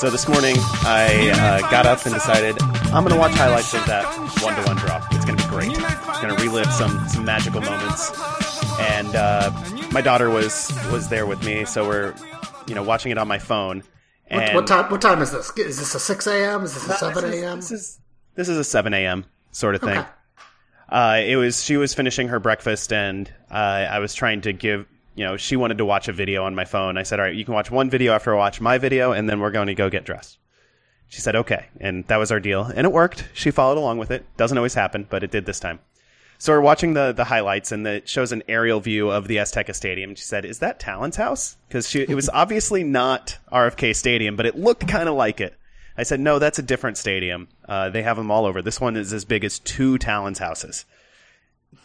So this morning, I uh, got up and decided I'm going to watch highlights of that one-to-one drop. It's going to be great. It's going to relive some some magical moments. And uh, my daughter was was there with me, so we're you know watching it on my phone. What, And what time? What time is this? Is this a six a.m.? Is this a seven a.m.? This is this is a seven a.m. sort of thing. Okay. Uh, it was she was finishing her breakfast, and uh, I was trying to give. You know, she wanted to watch a video on my phone. I said, "All right, you can watch one video after I watch my video, and then we're going to go get dressed." She said, "Okay," and that was our deal, and it worked. She followed along with it. Doesn't always happen, but it did this time. So we're watching the the highlights, and the, it shows an aerial view of the Azteca Stadium. She said, "Is that Talon's house?" Because it was obviously not RFK Stadium, but it looked kind of like it. I said, "No, that's a different stadium. Uh, they have them all over. This one is as big as two Talon's houses."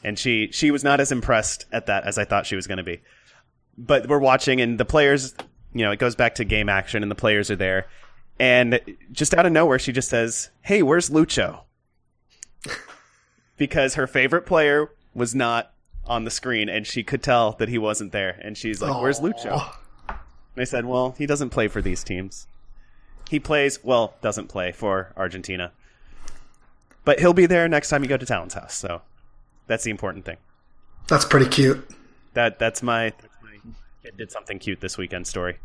And she she was not as impressed at that as I thought she was going to be. But we're watching, and the players, you know, it goes back to game action, and the players are there, and just out of nowhere, she just says, "Hey, where's Lucho?" because her favorite player was not on the screen and she could tell that he wasn't there. And she's like where's lucho? And i said well he doesn't play for these teams. He plays well doesn't play for argentina. But he'll be there next time you go to talon's house. So that's the important thing. That's pretty cute. That that's my kid did something cute this weekend story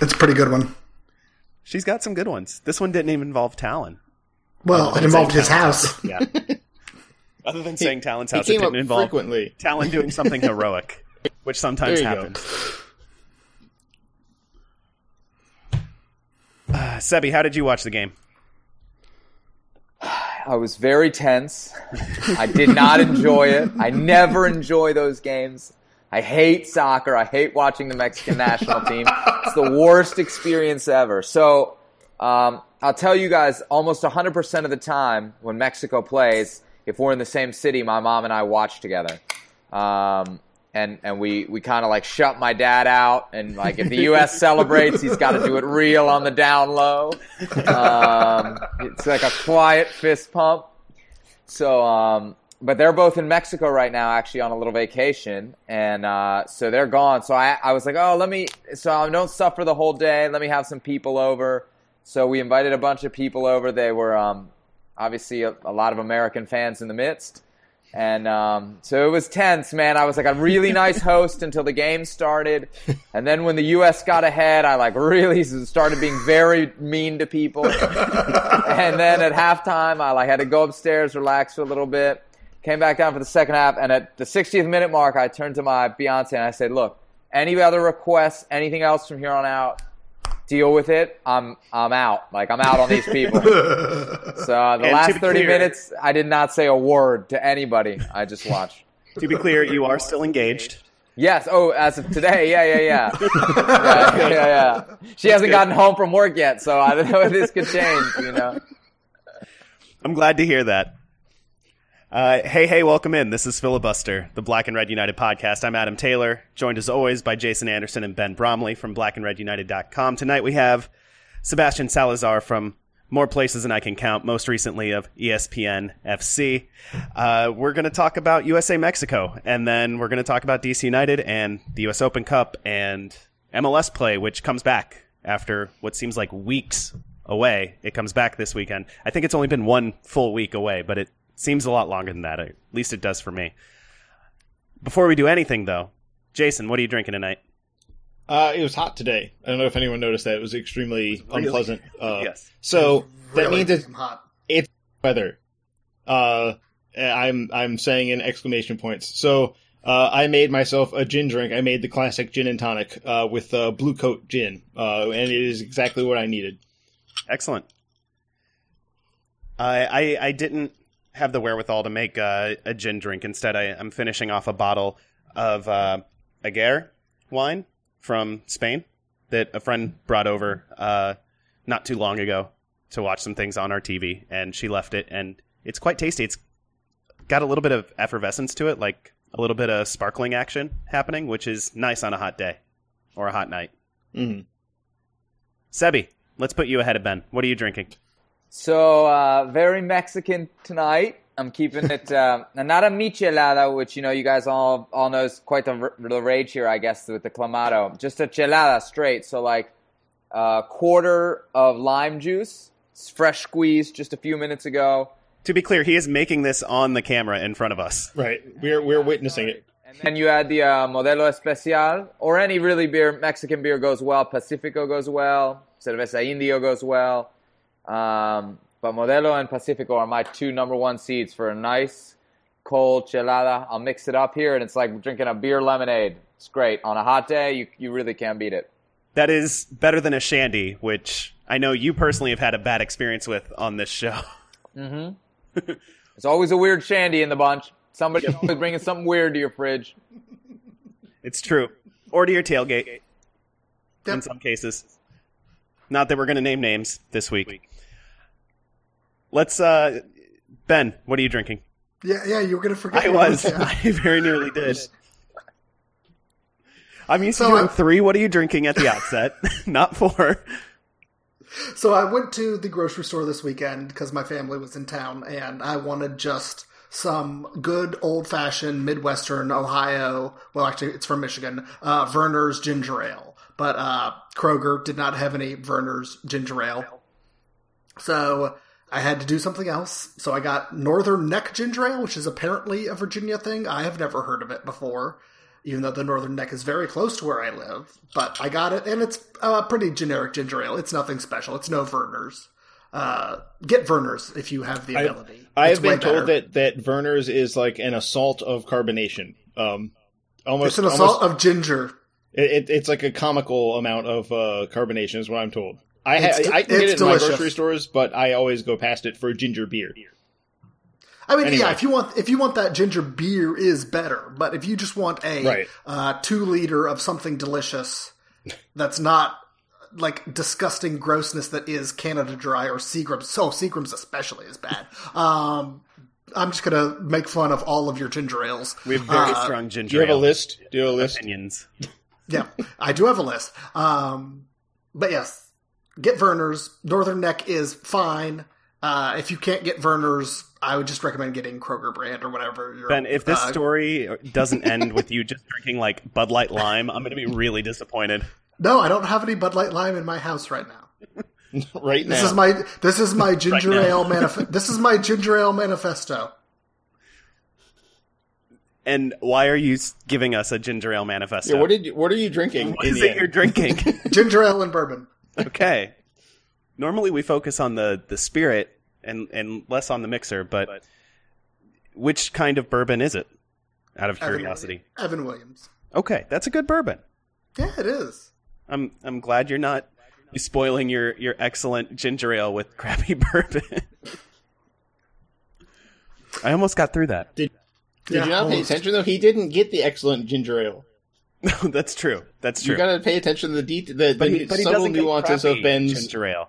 It's a pretty good one. she's got some good ones this one didn't even involve talon Well, it involved his house. yeah other than saying talon's house it came didn't involve frequently. talon doing something heroic which sometimes There you go. happens Uh, Sebi, how did you watch the game? I was very tense. I did not enjoy it. I never enjoy those games. I hate soccer. I hate watching the Mexican national team. It's the worst experience ever. So, um, I'll tell you guys almost 100% of the time when Mexico plays, if we're in the same city, my mom and I watch together. Um, and, and we, we kind of like shut my dad out. And like if the U.S. celebrates, he's got to do it real on the down low. Um, it's like a quiet fist pump. So, um, but they're both in Mexico right now, actually on a little vacation, and uh, so they're gone. So I, I was like, oh, let me, so I don't suffer the whole day. Let me have some people over. So we invited a bunch of people over. They were um, obviously a, a lot of American fans in the midst, and um, so it was tense, man. I was like a really nice host until the game started, and then when the U.S. got ahead, I like really started being very mean to people. and then at halftime, I like had to go upstairs, relax for a little bit. Came back down for the second half, and at the 60th minute mark, I turned to my Beyonce and I said, "Look, any other requests, anything else from here on out, deal with it. I'm I'm out. Like I'm out on these people." so the And last 30 clear- minutes, I did not say a word to anybody. I just watched. To be clear, you are still engaged. Yes. Oh, as of today, yeah, yeah, yeah, yeah, yeah, yeah. She hasn't gotten home from work yet, so I don't know if this could change. You know. I'm glad to hear that. Uh, hey, hey, welcome in. This is Filibuster, the Black and Red United podcast. I'm Adam Taylor, joined as always by Jason Anderson and Ben Bromley from blackandredunited.com. Tonight we have Sebastian Salazar from more places than I can count, most recently of ESPN FC. Uh, we're going to talk about USA Mexico, and then we're going to talk about DC United and the US Open Cup and MLS play, which comes back after what seems like weeks away. It comes back this weekend. I think it's only been one full week away, but it seems a lot longer than that. At least it does for me. Before we do anything, though, Jason, what are you drinking tonight? Uh, it was hot today. I don't know if anyone noticed that. It was extremely unpleasant. Uh, Yes. So that means it's, hot. it's weather. Uh, I'm I'm saying in exclamation points. So uh, I made myself a gin drink. I made the classic gin and tonic uh, with uh, Blue Coat gin, uh, and it is exactly what I needed. Excellent. I I, I didn't have the wherewithal to make uh, a gin drink. Instead, I, I'm finishing off a bottle of uh, Aguirre wine from Spain that a friend brought over uh, not too long ago to watch some things on our TV, and she left it, and it's quite tasty. It's got a little bit of effervescence to it, like a little bit of sparkling action happening, which is nice on a hot day or a hot night. hmm Sebi, let's put you ahead of Ben. What are you drinking? So uh, very Mexican tonight. I'm keeping it uh, not a michelada, which you know you guys all all know is quite the, the rage here, I guess, with the clamato. Just a chelada straight. So like a quarter of lime juice, fresh squeezed just a few minutes ago. To be clear, he is making this on the camera in front of us. Right. We're we're witnessing it. And then you add the uh, Modelo Especial, or any really beer, Mexican beer goes well. Pacifico goes well. Cerveza Indio goes well. Um, but Modelo and Pacifico are my two number one seeds for a nice cold chelada. I'll mix it up here, and it's like drinking a beer lemonade. It's great. On a hot day, you, you really can't beat it. That is better than a shandy, which I know you personally have had a bad experience with on this show. There's always a weird shandy in the bunch. Somebody's always bringing something weird to your fridge. It's true. Or to your tailgate in some cases. Not that we're going to name names this week. Let's, uh, Ben, what are you drinking? Yeah, yeah, you were gonna forget. I was. yeah. I very nearly did. I'm used So to doing I- three. What are you drinking at the outset? Not four. So I went to the grocery store this weekend because my family was in town, and I wanted just some good old fashioned Midwestern Ohio. Well, actually, it's from Michigan. Uh, Vernors ginger ale, but uh, Kroger did not have any Vernors ginger ale, so I had to do something else. So I got Northern Neck ginger ale, which is apparently a Virginia thing. I have never heard of it before. Even though the Northern Neck is very close to where I live, but I got it, and it's a pretty generic ginger ale. It's nothing special. It's no Vernors. Uh, get Vernors if you have the ability. I It's have been told better. that that Vernors is like an assault of carbonation. Um, almost it's an assault almost- of ginger. It, it, it's like a comical amount of uh, carbonation, is what I'm told. I ha- I can get it in my grocery stores, but I always go past it for ginger beer. I mean, Anyway. yeah, if you want if you want that ginger beer is better, but if you just want a Right. uh, two liter of something delicious that's not like disgusting grossness that is Canada Dry or Seagram's. So Seagram's especially is bad. Um, I'm just gonna make fun of all of your ginger ales. We have very Uh, strong ginger Do you have a list? Do you have a list? opinions. Yeah, I do have a list. Um, but yes, get Vernors. Northern Neck is fine. Uh, if you can't get Vernors, I would just recommend getting Kroger brand or whatever. You're, Ben, if this uh, story doesn't end with you just drinking like Bud Light Lime, I'm going to be really disappointed. no, I don't have any Bud Light Lime in my house right now. right now. This is my this is my ginger now. ale manif- This is my ginger ale manifesto. And why are you giving us a ginger ale manifesto? yeah, what did you, what are you drinking? What in is the it end? you're drinking? Ginger ale and bourbon. Okay. Normally we focus on the the spirit and and less on the mixer, but which kind of bourbon is it? Out of Evan- curiosity. Evan Williams. Okay, that's a good bourbon. Yeah, it is. I'm I'm glad you're not spoiling your your excellent ginger ale with crappy bourbon. I almost got through that. Did Yeah, you not pay attention though? He didn't get the excellent ginger ale. No, that's true. That's true. You got to pay attention to the det- the, but the he, but he subtle doesn't get nuances crappy of Ben's ginger ale.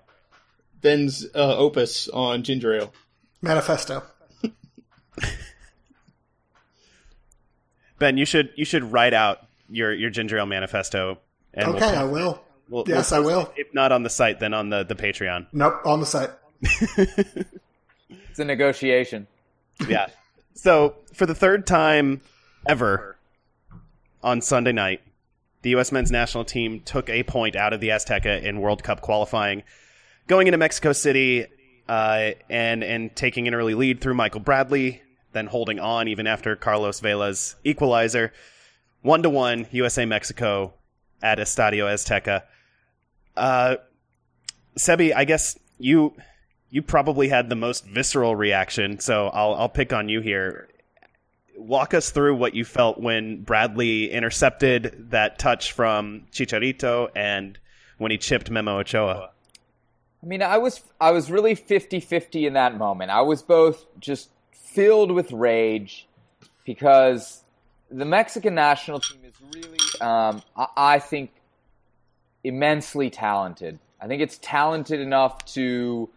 Ben's uh, opus on ginger ale. Manifesto. Ben, you should you should write out your your ginger ale manifesto. And Okay, we'll, I will. we'll- Yes, we'll I will. If not on the site, then on the the Patreon. Nope, on the site. It's a negotiation. yeah. So for the third time ever on Sunday night, the U.S. men's national team took a point out of the Azteca in World Cup qualifying, going into Mexico City uh, and and taking an early lead through Michael Bradley, then holding on even after Carlos Vela's equalizer, one to one USA Mexico at Estadio Azteca. Uh, Sebi, I guess you you probably had the most visceral reaction, so I'll I'll pick on you here. Walk us through what you felt when Bradley intercepted that touch from Chicharito and when he chipped Memo Ochoa. I mean, I was I was really 50-50 in that moment. I was both just filled with rage because the Mexican national team is really, um, I, I think, immensely talented. I think it's talented enough to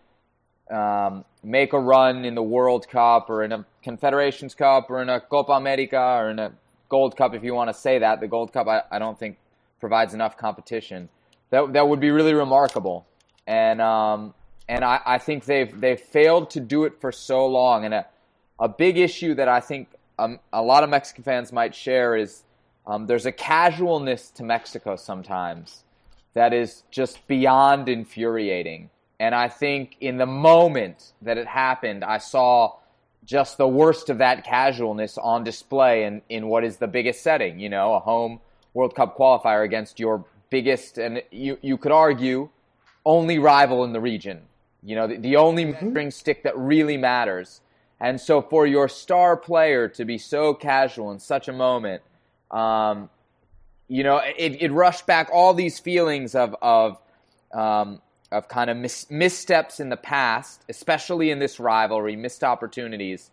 um, make a run in the World Cup or in a Confederations Cup or in a Copa America or in a Gold Cup, if you want to say that. The Gold Cup, I, I don't think provides enough competition. That that would be really remarkable, and um, and I, I think they've they've failed to do it for so long. And a a big issue that I think um, a lot of Mexican fans might share is um, there's a casualness to Mexico sometimes that is just beyond infuriating. And I think in the moment that it happened, I saw just the worst of that casualness on display in, in what is the biggest setting, you know, a home World Cup qualifier against your biggest, and you, you could argue, only rival in the region. You know, the, the only measuring stick that really matters. And so for your star player to be so casual in such a moment, um, you know, it, it rushed back all these feelings of, of, um, of kind of mis- missteps in the past, especially in this rivalry, missed opportunities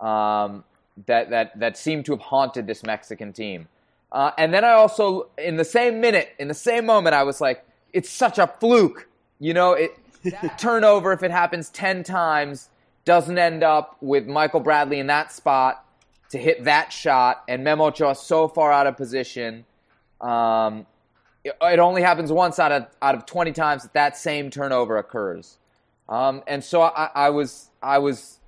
um, that, that, that seem to have haunted this Mexican team. Uh, and then I also, in the same minute, in the same moment, I was like, it's such a fluke. You know, it, that turnover, if it happens 10 times, doesn't end up with Michael Bradley in that spot to hit that shot, and Memo Ochoa so far out of position. Um, it, only happens once out of out of 20 times that that same turnover occurs. Um, and so I, I was I was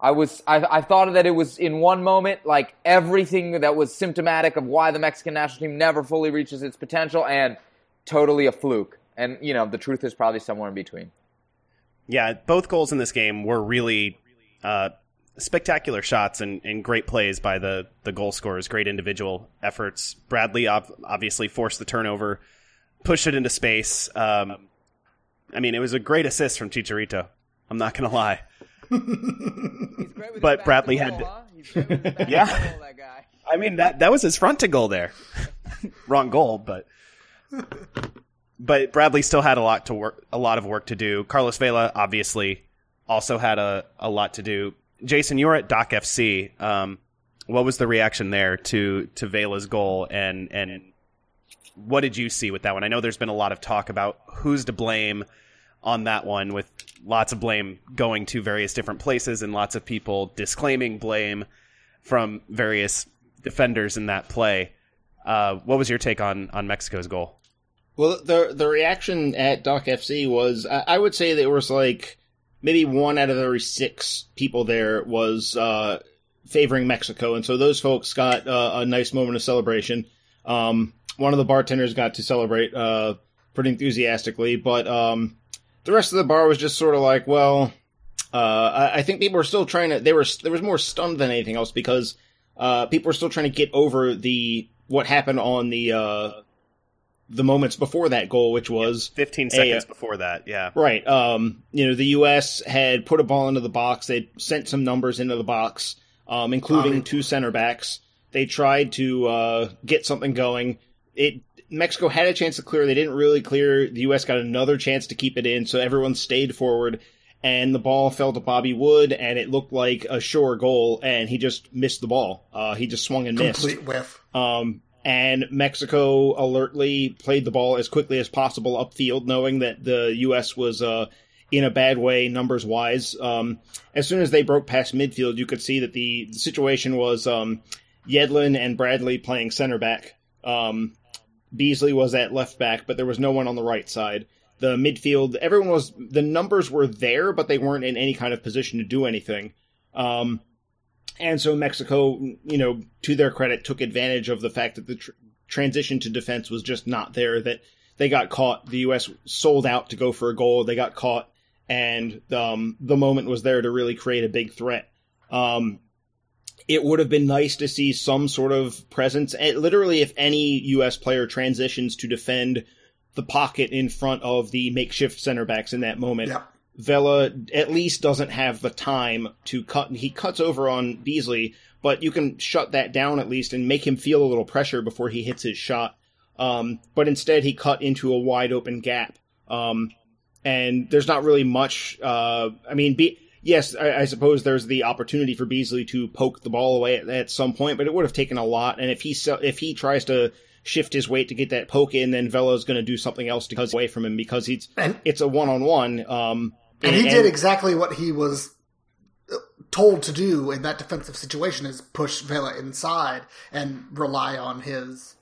I was I, I, thought that it was in one moment like everything that was symptomatic of why the Mexican national team never fully reaches its potential and totally a fluke. And you know the truth is probably somewhere in between. Yeah, both goals in this game were really uh, spectacular shots and, and, great plays by the the goal scorers. Great individual efforts. Bradley ob- obviously forced the turnover, pushed it into space. Um, I mean, it was a great assist from Chicharito. I'm not going to lie but Bradley had, huh? yeah. Goal, I mean that that was his front to goal there. Wrong goal, but but Bradley still had a lot to work, a lot of work to do. Carlos Vela obviously also had a, a lot to do. Jason, you were at Dock FC. Um, what was the reaction there to to Vela's goal, and and what did you see with that one? I know there's been a lot of talk about who's to blame on that one with lots of blame going to various different places and lots of people disclaiming blame from various defenders in that play. Uh, what was your take on on Mexico's goal? Well, the the reaction at Dock FC was I, I would say there was like maybe one out of every six people there was uh, favoring Mexico, and so those folks got uh, a nice moment of celebration. Um, one of the bartenders got to celebrate uh, pretty enthusiastically, but um, the rest of the bar was just sort of like, well, uh, I, I, think people were still trying to. They were there was more stunned than anything else because uh, people were still trying to get over the what happened on the uh, the moments before that goal, which was yeah, 15 seconds a, before that. Yeah, right. Um, you know, the U.S. had put a ball into the box. They sent some numbers into the box, um, including two center backs. They tried to uh, get something going. It Mexico had a chance to clear. They didn't really clear. The U.S. got another chance to keep it in, so everyone stayed forward. And the ball fell to Bobby Wood, and it looked like a sure goal, and he just missed the ball. Uh, he just swung and missed. Complete whiff. Um, and Mexico alertly played the ball as quickly as possible upfield, knowing that the U.S. was uh, in a bad way numbers wise. Um, as soon as they broke past midfield, you could see that the, the situation was um, Yedlin and Bradley playing center back. Um, Beasley was at left back, but there was no one on the right side. The midfield, everyone was, the numbers were there, but they weren't in any kind of position to do anything. Um, and so Mexico, you know, to their credit, took advantage of the fact that the tr- transition to defense was just not there, that they got caught. The U.S. sold out to go for a goal. They got caught, and um, the moment was there to really create a big threat. Um, it would have been nice to see some sort of presence. And literally, if any U.S. player transitions to defend the pocket in front of the makeshift center backs in that moment, yeah. Vela at least doesn't have the time to cut. He cuts over on Beasley, but you can shut that down at least and make him feel a little pressure before he hits his shot. Um, but instead, he cut into a wide open gap. Um, and there's not really much. Uh, I mean, Be- yes, I, I, suppose there's the opportunity for Beasley to poke the ball away at, at, some point, but it would have taken a lot. And if he if he tries to shift his weight to get that poke in, then Vela's going to do something else to cut away from him because he's and, it's a one on one. Um, and, he did exactly what he was uh, told to do in that defensive situation: is push Vela inside and rely on his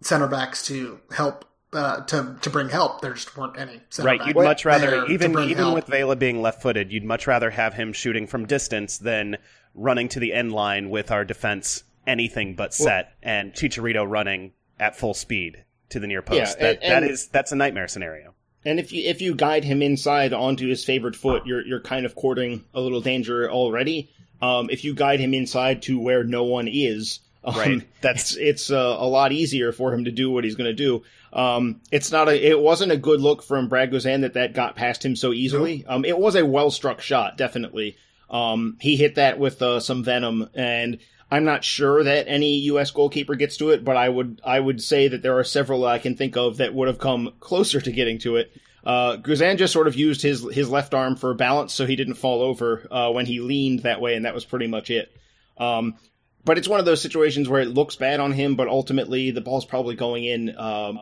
center backs to help uh, to to bring help. There just weren't any. Right. You'd much rather even even help. with Vela being left footed, you'd much rather have him shooting from distance than running to the end line with our defense anything but set well, and Chicharito running at full speed to the near post. Yeah, that and, that is that's a nightmare scenario. And if you if you guide him inside onto his favored foot, you're you're kind of courting a little danger already. Um, if you guide him inside to where no one is, um, right. That's it's uh, a lot easier for him to do what he's going to do. Um, it's not a it wasn't a good look from Brad Guzan that that got past him so easily. Um, it was a well struck shot, definitely. Um, he hit that with uh, some venom, and I'm not sure that any U.S. goalkeeper gets to it, but I would I would say that there are several I can think of that would have come closer to getting to it. Uh, Guzan just sort of used his his left arm for balance, so he didn't fall over uh, when he leaned that way, and that was pretty much it. Um, but it's one of those situations where it looks bad on him, but ultimately the ball's probably going in. Um,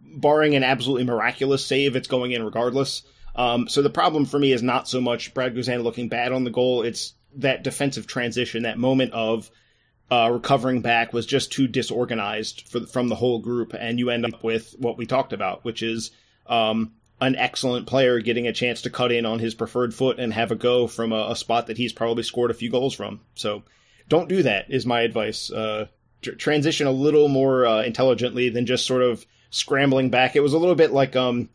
barring an absolutely miraculous save, it's going in regardless. Um, so the problem for me is not so much Brad Guzan looking bad on the goal; it's that defensive transition, that moment of uh, recovering back was just too disorganized for, from the whole group, and you end up with what we talked about, which is um, an excellent player getting a chance to cut in on his preferred foot and have a go from a, a spot that he's probably scored a few goals from. So don't do that is my advice. Uh, tr- transition a little more uh, intelligently than just sort of scrambling back. It was a little bit like um,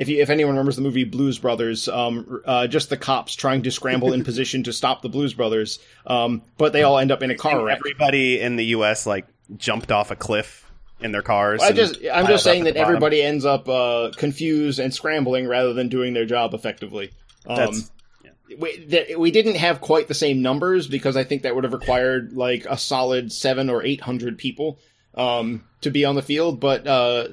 if you, if anyone remembers the movie Blues Brothers, um, uh, just the cops trying to scramble in position to stop the Blues Brothers, um, but they all end up in a car wreck. Everybody in the U.S. like jumped off a cliff in their cars. I just I'm just saying that everybody ends up uh, confused and scrambling rather than doing their job effectively. Um, we, we didn't have quite the same numbers because I think that would have required like a solid seven or eight hundred people um, to be on the field, but uh,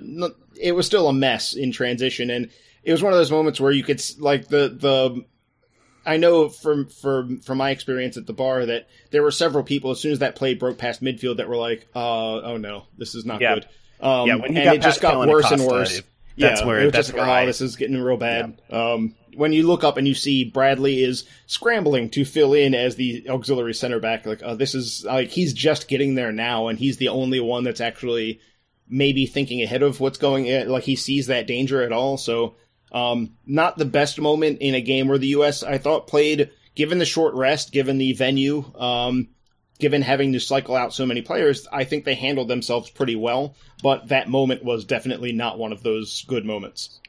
it was still a mess in transition, and it was one of those moments where you could like the the. I know from from from my experience at the bar that there were several people as soon as that play broke past midfield that were like, uh, "Oh no, this is not yeah. good." Um, yeah, when and it just got worse and worse. That's yeah, where it that's just like, oh, this is getting real bad. Yeah. Um, when you look up and you see Bradley is scrambling to fill in as the auxiliary center back, like oh, this is like he's just getting there now, and he's the only one that's actually maybe thinking ahead of what's going. Like he sees that danger at all. So, um, not the best moment in a game where the U.S. I thought played, given the short rest, given the venue, um, given having to cycle out so many players, I think they handled themselves pretty well. But that moment was definitely not one of those good moments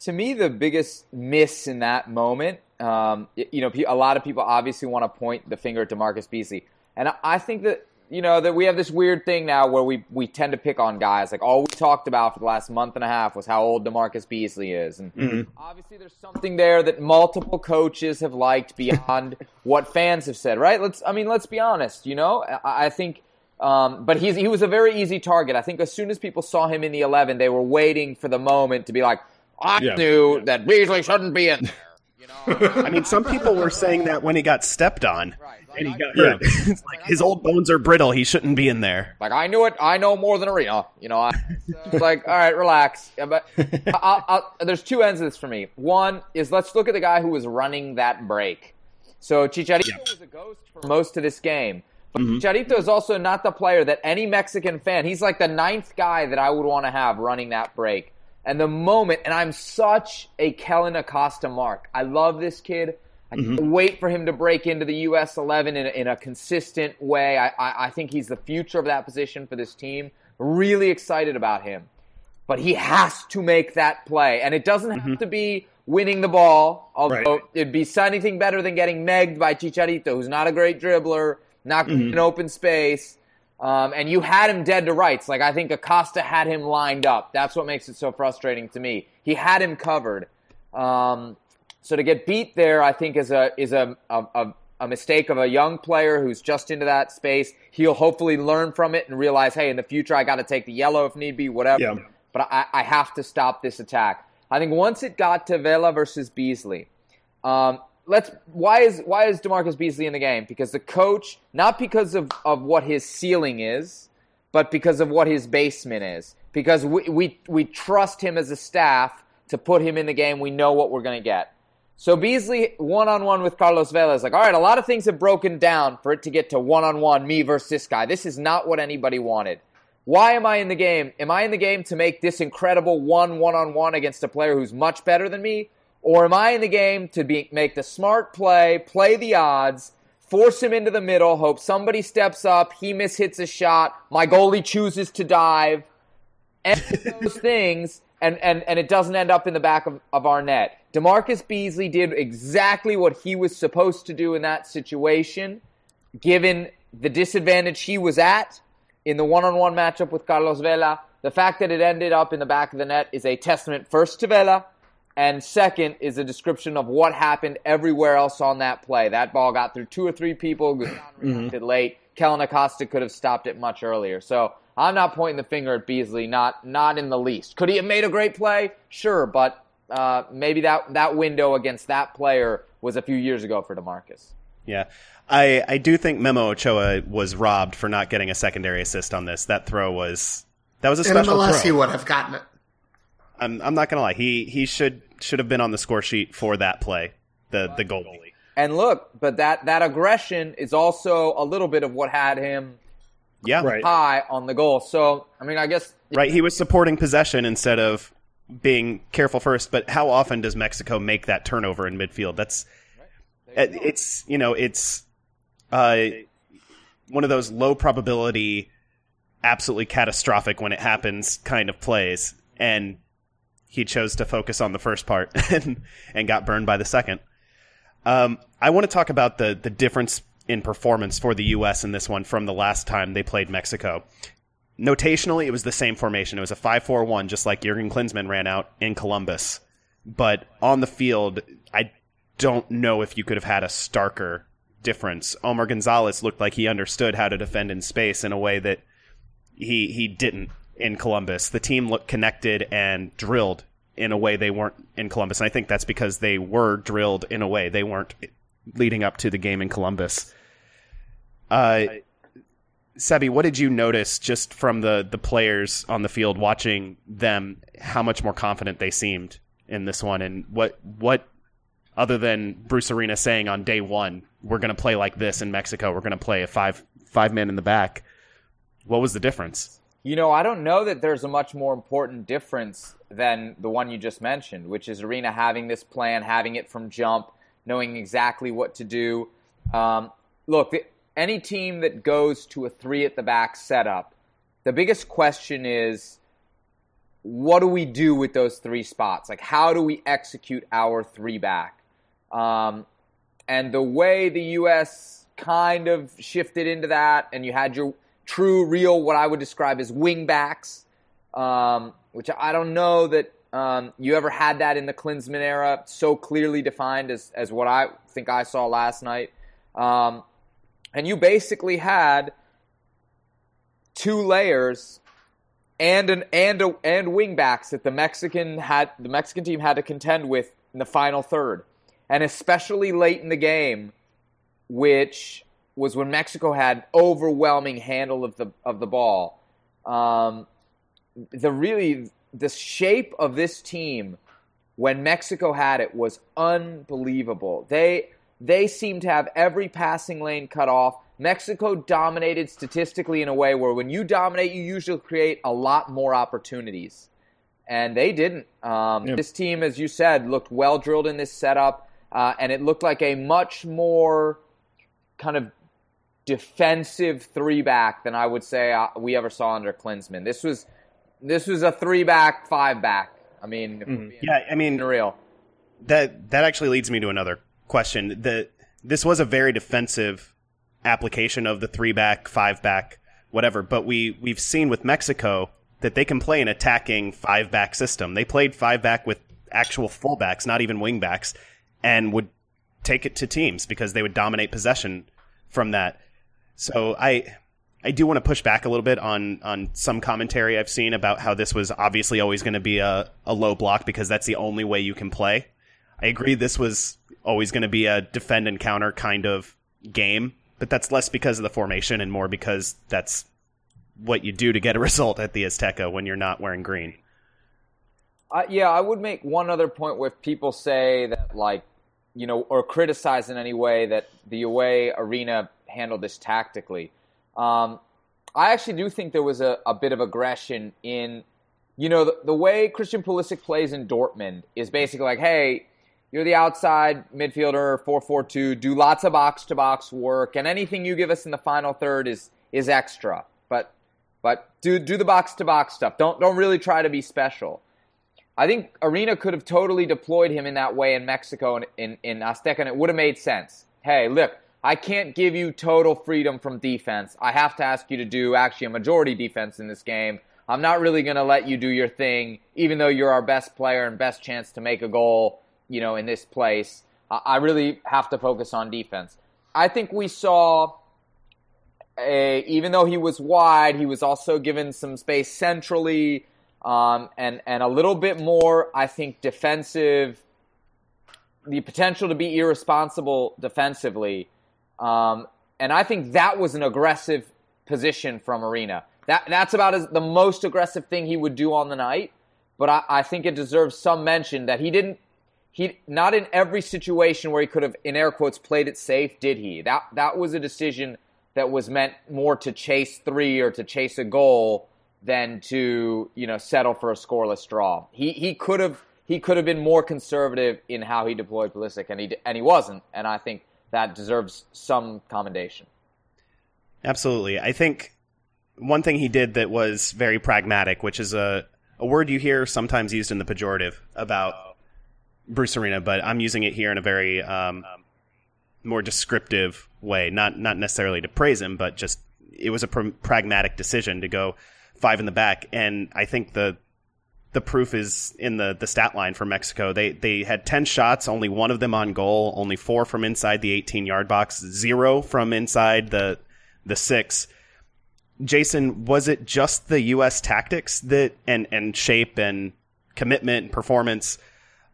to me, the biggest miss in that moment, um, you know, a lot of people obviously want to point the finger at DaMarcus Beasley, and I think that you know that we have this weird thing now where we we tend to pick on guys. Like all we talked about for the last month and a half was how old DaMarcus Beasley is, and mm-hmm. obviously there's something there that multiple coaches have liked beyond what fans have said. Right? Let's. I mean, let's be honest. You know, I, I think. Um, but he's, he was a very easy target. I think as soon as people saw him in the 11, they were waiting for the moment to be like, I yeah. knew that Beasley shouldn't be in there. You know, I mean, some people were saying that when he got stepped on right. Like, and he got hurt. Yeah. like his old bones are brittle. He shouldn't be in there. Like I knew it. I know more than Arena. You know, I, it's like all right, relax. Yeah, but I'll, I'll, there's two ends of this for me. One is let's look at the guy who was running that break. So Chicharito yeah. was a ghost for most of this game. But mm-hmm. Chicharito is also not the player that any Mexican fan. He's like the ninth guy that I would want to have running that break. And the moment, and I'm such a Kellyn Acosta mark. I love this kid. I mm-hmm. can't wait for him to break into the U.S. 11 in a, in a consistent way. I, I, I, think he's the future of that position for this team. Really excited about him. But he has to make that play. And it doesn't have mm-hmm. to be winning the ball, although right. it'd be anything better than getting megged by Chicharito, who's not a great dribbler, not mm-hmm. in open space. Um, and you had him dead to rights. Like I think Acosta had him lined up. That's what makes it so frustrating to me. He had him covered. Um, so to get beat there, I think is a is a, a, a mistake of a young player who's just into that space. He'll hopefully learn from it and realize, hey, in the future I got to take the yellow if need be, whatever. Yeah. But I, I, have to stop this attack. I think once it got to Vela versus Beasley, um, let's why is why is DaMarcus Beasley in the game? Because the coach, not because of, of what his ceiling is, but because of what his basement is. Because we we, we trust him as a staff to put him in the game. We know what we're going to get. So Beasley one on one with Carlos Vela is like, all right, a lot of things have broken down for it to get to one on one, me versus this guy. This is not what anybody wanted. Why am I in the game? Am I in the game to make this incredible one one on one against a player who's much better than me? Or am I in the game to be, make the smart play, play the odds, force him into the middle, hope somebody steps up, he mishits a shot, my goalie chooses to dive, and those things, and, and, and it doesn't end up in the back of, of our net. DaMarcus Beasley did exactly what he was supposed to do in that situation, given the disadvantage he was at in the one on one matchup with Carlos Vela. The fact that it ended up in the back of the net is a testament first to Vela, and second is a description of what happened everywhere else on that play. That ball got through two or three people, mm-hmm. reacted late. Kellyn Acosta could have stopped it much earlier. So I'm not pointing the finger at Beasley, not not in the least. Could he have made a great play? Sure, but uh, maybe that that window against that player was a few years ago for DaMarcus. Yeah. I, I do think Memo Ochoa was robbed for not getting a secondary assist on this. That throw was that was a In special MLS, throw. he would have gotten it. I'm I'm not gonna lie. He he should should have been on the score sheet for that play. The the goalie. And look, but that that aggression is also a little bit of what had him Yeah. Right. high on the goal. So I mean, I guess Right. He was supporting possession instead of being careful first. But how often does Mexico make that turnover in midfield? That's it- it's you know it's uh, one of those low probability, absolutely catastrophic when it happens kind of plays, and he chose to focus on the first part and and got burned by the second. Um, I want to talk about the the difference in performance for the U.S. in this one from the last time they played Mexico. Notationally, it was the same formation. It was a 5 4 1, just like Jurgen Klinsmann ran out in Columbus. But on the field, I don't know if you could have had a starker difference. Omar Gonzalez looked like he understood how to defend in space in a way that he he didn't in Columbus. The team looked connected and drilled in a way they weren't in Columbus. And I think that's because they were drilled in a way they weren't leading up to the game in Columbus. Uh, Sebi, what did you notice just from the the players on the field watching them? How much more confident they seemed in this one, and what what other than Bruce Arena saying on day one, we're going to play like this in Mexico. We're going to play a five five man in the back. What was the difference? You know, I don't know that there's a much more important difference than the one you just mentioned, which is Arena having this plan, having it from jump, knowing exactly what to do. Um, look, any team that goes to a three at the back setup, the biggest question is what do we do with those three spots? Like, how do we execute our three back? Um, and the way the U.S. kind of shifted into that, and you had your true, real, what I would describe as wing backs, um, which I don't know that um, you ever had that in the Klinsmann era so clearly defined as, as what I think I saw last night. Um, and you basically had two layers and an and a, and wing backs that the Mexican had the Mexican team had to contend with in the final third, and especially late in the game, which was when Mexico had overwhelming handle of the of the ball. Um, the really the shape of this team when Mexico had it was unbelievable. They they seemed to have every passing lane cut off. Mexico dominated statistically in a way where when you dominate, you usually create a lot more opportunities. And they didn't. Um, Yeah. This team, as you said, looked well drilled in this setup, uh, and it looked like a much more kind of defensive three back than I would say uh, we ever saw under Klinsmann. This was this was a three back, five back. I mean, being Yeah, I mean real. that that actually leads me to another question. The this was a very defensive application of the three back, five back, whatever. But we we've seen with Mexico that they can play an attacking five back system. They played five back with actual fullbacks, not even wing backs, and would take it to teams because they would dominate possession from that. So I I do want to push back a little bit on on some commentary I've seen about how this was obviously always going to be a, a low block because that's the only way you can play. I agree this was always going to be a defend and counter kind of game, but that's less because of the formation and more because that's what you do to get a result at the Azteca when you're not wearing green. Uh, yeah, I would make one other point where people say that, like, you know, or criticize in any way that the away arena handled this tactically. Um, I actually do think there was a, a bit of aggression in, you know, the, the way Christian Pulisic plays in Dortmund is basically like, hey, you're the outside midfielder, 4-4-2, do lots of box-to-box work, and anything you give us in the final third is is extra. But but do do the box-to-box stuff. Don't don't really try to be special. I think Arena could have totally deployed him in that way in Mexico and in, in Azteca, and it would have made sense. Hey, look, I can't give you total freedom from defense. I have to ask you to do actually a majority defense in this game. I'm not really going to let you do your thing, even though you're our best player and best chance to make a goal, you know, in this place. I really have to focus on defense. I think we saw a, even though he was wide, he was also given some space centrally um, and and a little bit more, I think, defensive. The potential to be irresponsible defensively, um, and I think that was an aggressive position from Arena. That that's about as the most aggressive thing he would do on the night. But I, I think it deserves some mention that he didn't. He not in every situation where he could have, in air quotes, played it safe. Did he? That that was a decision that was meant more to chase three or to chase a goal than to you know settle for a scoreless draw. He he could have he could have been more conservative in how he deployed Pulisic, and he and he wasn't. And I think that deserves some commendation. Absolutely, I think one thing he did that was very pragmatic, which is a a word you hear sometimes used in the pejorative about Bruce Arena, but I'm using it here in a very um, more descriptive way, not not necessarily to praise him, but just it was a pr- pragmatic decision to go five in the back, and I think the the proof is in the the stat line for Mexico. They they had ten shots, only one of them on goal, only four from inside the 18 yard box, zero from inside the the six. Jason, was it just the U.S. tactics that and and shape and commitment and performance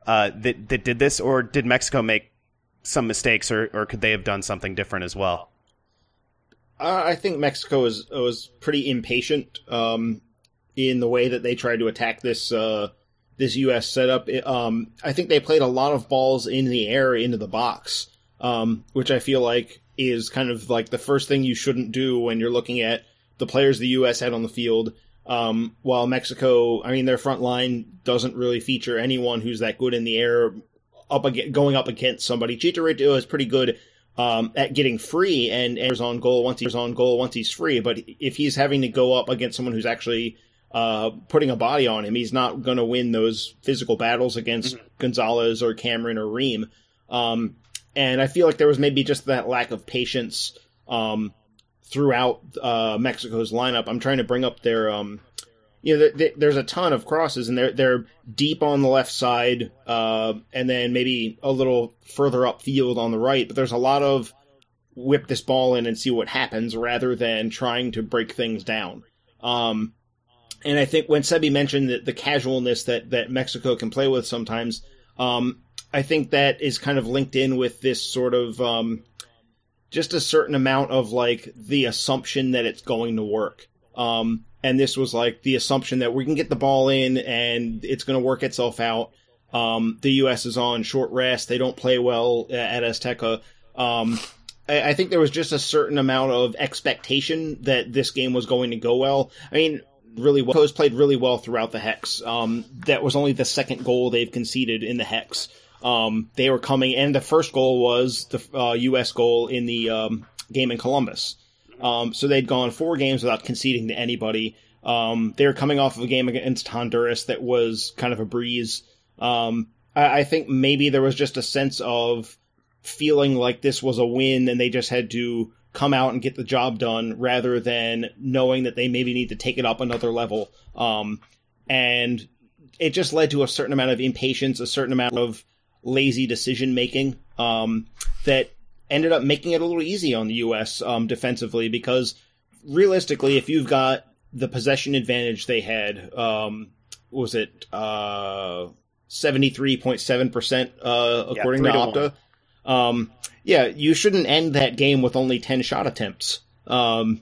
uh, that that did this, or did Mexico make some mistakes, or or could they have done something different as well? I think Mexico was was pretty impatient um, in the way that they tried to attack this uh, this U.S. setup. It, um, I think they played a lot of balls in the air into the box, um, which I feel like is kind of like the first thing you shouldn't do when you're looking at the players the U.S. had on the field. Um, while Mexico, I mean, their front line doesn't really feature anyone who's that good in the air, up against, going up against somebody. Chicharito is pretty good um, at getting free and, and on goal once he's on goal once he's free. But if he's having to go up against someone who's actually uh, putting a body on him, he's not going to win those physical battles against mm-hmm. Gonzalez or Cameron or Ream. Um, and I feel like there was maybe just that lack of patience um, throughout uh, Mexico's lineup. I'm trying to bring up their um, you know, there's a ton of crosses, and they're they're deep on the left side, uh, and then maybe a little further upfield on the right. But there's a lot of whip this ball in and see what happens, rather than trying to break things down. Um, and I think when Sebi mentioned that the casualness that that Mexico can play with sometimes, um, I think that is kind of linked in with this sort of um, just a certain amount of like the assumption that it's going to work. Um, and this was like the assumption that we can get the ball in and it's going to work itself out. Um, the U.S. is on short rest; they don't play well at Azteca. Um, I, I, think there was just a certain amount of expectation that this game was going to go well. I mean, really well. Coast played really well throughout the hex. Um, that was only the second goal they've conceded in the hex. Um, they were coming, and the first goal was the uh, U.S. goal in the um, game in Columbus. Um, so they'd gone four games without conceding to anybody. Um, they were coming off of a game against Honduras that was kind of a breeze. Um, I, I, think maybe there was just a sense of feeling like this was a win and they just had to come out and get the job done rather than knowing that they maybe need to take it up another level. Um, and it just led to a certain amount of impatience, a certain amount of lazy decision making um, that ended up making it a little easy on the U.S. Um, defensively because realistically, if you've got the possession advantage they had, um, was it uh, seventy three point seven percent uh, according yeah, to Opta? Um, yeah, you shouldn't end that game with only 10 shot attempts. Um,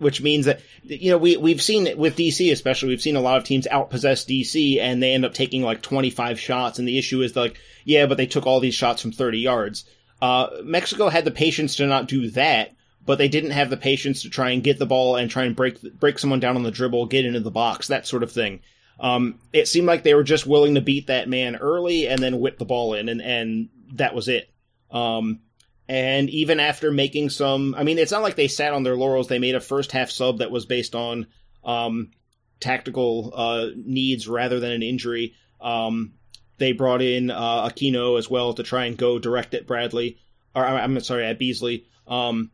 which means that, you know, we, we've seen with DC especially, we've seen a lot of teams outpossess DC and they end up taking like 25 shots. And the issue is like, yeah, but they took all these shots from 30 yards. Uh, Mexico had the patience to not do that, but they didn't have the patience to try and get the ball and try and break, break someone down on the dribble, get into the box, that sort of thing. Um, it seemed like they were just willing to beat that man early and then whip the ball in, and, and that was it. Um, and even after making some, I mean, it's not like they sat on their laurels. They made a first half sub that was based on um, tactical uh, needs rather than an injury. Um, they brought in uh, Aquino as well to try and go direct at Bradley, or I'm sorry, at Beasley. Um,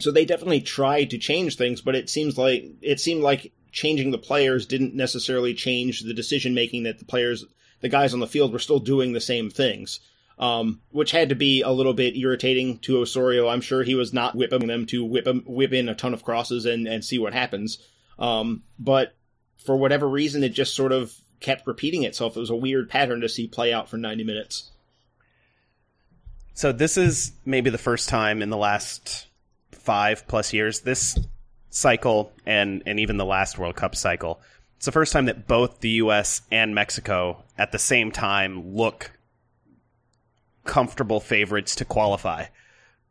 so they definitely tried to change things, but it seems like it seemed like changing the players didn't necessarily change the decision making that the players, the guys on the field, were still doing the same things um, which had to be a little bit irritating to Osorio. I'm sure he was not whipping them to whip, them, whip in a ton of crosses and, and see what happens. Um, but for whatever reason, it just sort of kept repeating itself. It was a weird pattern to see play out for 90 minutes. So this is maybe the first time in the last five plus years, this cycle and, and even the last World Cup cycle, it's the first time that both the U.S. and Mexico at the same time look comfortable favorites to qualify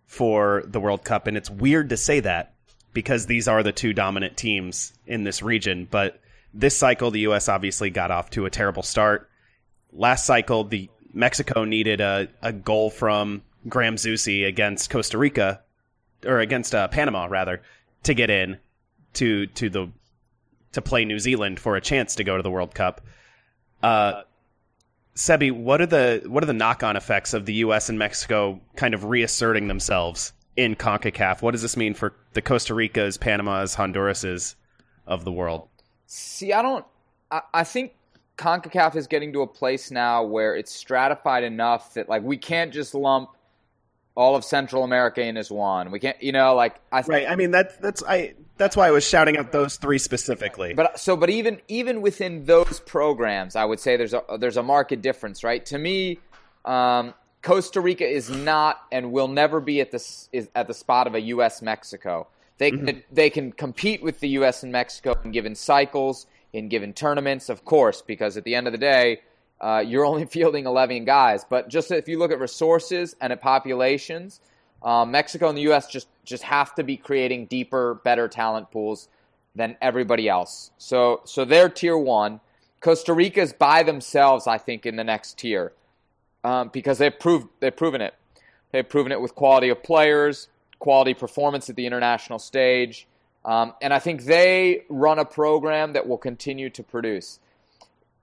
for the World Cup. And it's weird to say that because these are the two dominant teams in this region. But this cycle, the U.S. obviously got off to a terrible start. Last cycle, the Mexico needed a, a goal from Graham Zusi against Costa Rica, or against uh, Panama rather, to get in to to the to play New Zealand for a chance to go to the World Cup. Uh, Sebi, what are the what are the knock on effects of the U.S. and Mexico kind of reasserting themselves in Concacaf? What does this mean for the Costa Ricas, Panamas, Honduras's of the world? See, I don't. I, I think Concacaf is getting to a place now where it's stratified enough that like we can't just lump all of Central America in as one. We can't, you know, like I th- right. I mean that's that's I that's why I was shouting out those three specifically. But so, but even even within those programs, I would say there's a there's a market difference, right? To me, um, Costa Rica is not and will never be at the is at the spot of a U.S. Mexico. They mm-hmm. they can compete with the U.S. and Mexico in given cycles, in given tournaments, of course, because at the end of the day uh, you're only fielding 11 guys. But just if you look at resources and at populations, um, Mexico and the U.S. just just have to be creating deeper, better talent pools than everybody else. So so they're tier one. Costa Rica's by themselves, I think, in the next tier um, because they've proved they've proven it. They've proven it with quality of players, quality performance at the international stage, um, and I think they run a program that will continue to produce.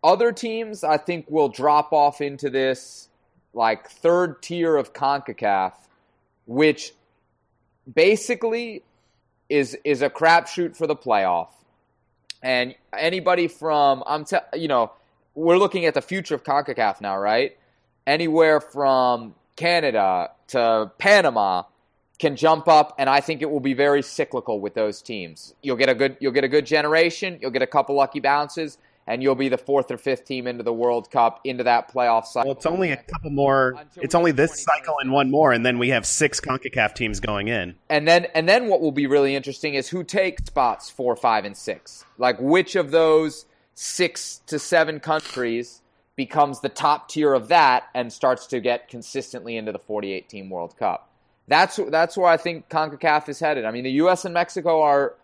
Other teams, I think, will drop off into this like third tier of CONCACAF, which basically is is a crapshoot for the playoff. And anybody from I'm te- you know we're looking at the future of CONCACAF now, right? Anywhere from Canada to Panama can jump up, and I think it will be very cyclical with those teams. You'll get a good you'll get a good generation, you'll get a couple lucky bounces, and you'll be the fourth or fifth team into the World Cup into that playoff cycle. Well, it's only a couple more. It's only this cycle and one more, and then we have six Concacaf teams going in. And then, and then what will be really interesting is who takes spots four, five, and six. Like which of those six to seven countries becomes the top tier of that and starts to get consistently into the 48 team World Cup. That's that's where I think CONCACAF is headed. I mean, the U.S. and Mexico are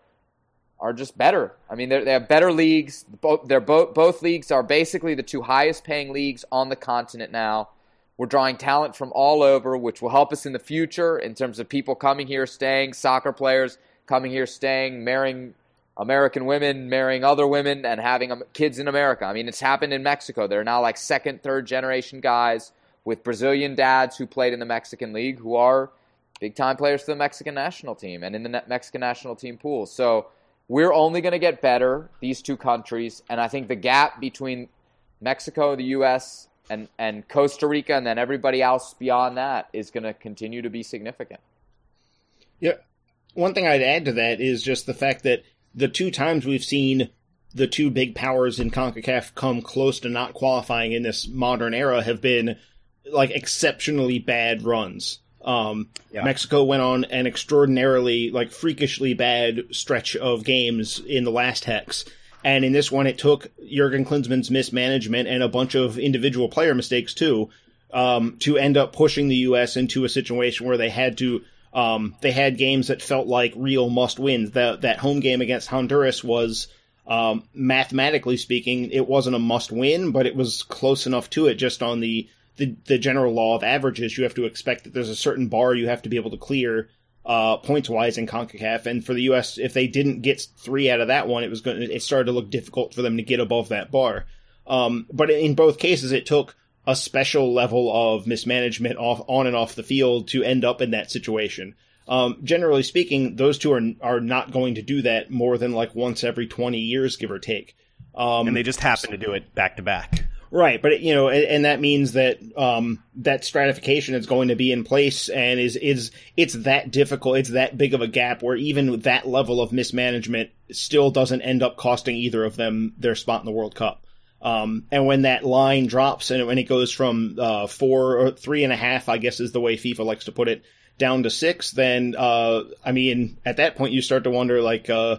are just better. I mean, they have better leagues. Both, they're both, both leagues are basically the two highest paying leagues on the continent now. We're drawing talent from all over, which will help us in the future in terms of people coming here, staying, soccer players coming here, staying, marrying American women, marrying other women, and having um, kids in America. I mean, it's happened in Mexico. They're now like second, third generation guys with Brazilian dads who played in the Mexican League who are big time players for the Mexican national team and in the Mexican national team pool. So, we're only going to get better, these two countries, and I think the gap between Mexico, the U.S., and, and Costa Rica, and then everybody else beyond that is going to continue to be significant. Yeah. One thing I'd add to that is just the fact that the two times we've seen the two big powers in CONCACAF come close to not qualifying in this modern era have been like exceptionally bad runs. Um, Yeah. Mexico went on an extraordinarily, like freakishly bad stretch of games in the last hex. And in this one, it took Jurgen Klinsmann's mismanagement and a bunch of individual player mistakes too, um, to end up pushing the U.S. into a situation where they had to, um, they had games that felt like real must wins. That that home game against Honduras was, um, mathematically speaking, it wasn't a must win, but it was close enough to it just on the, the, the general law of averages. You have to expect that there's a certain bar you have to be able to clear, uh, points wise in CONCACAF. And for the U.S., if they didn't get three out of that one, it was going. It started to look difficult for them to get above that bar. Um, but in both cases, it took a special level of mismanagement off, on and off the field to end up in that situation. Um, generally speaking, those two are are not going to do that more than like once every twenty years, give or take. Um, and they just happen to do it back to back. Right, but you know, and, and that means that um, that stratification is going to be in place, and is is it's that difficult, it's that big of a gap where even that level of mismanagement still doesn't end up costing either of them their spot in the World Cup. Um, and when that line drops, and when it goes from uh, four or three and a half, I guess is the way FIFA likes to put it, down to six, then uh, I mean, at that point you start to wonder, like, uh,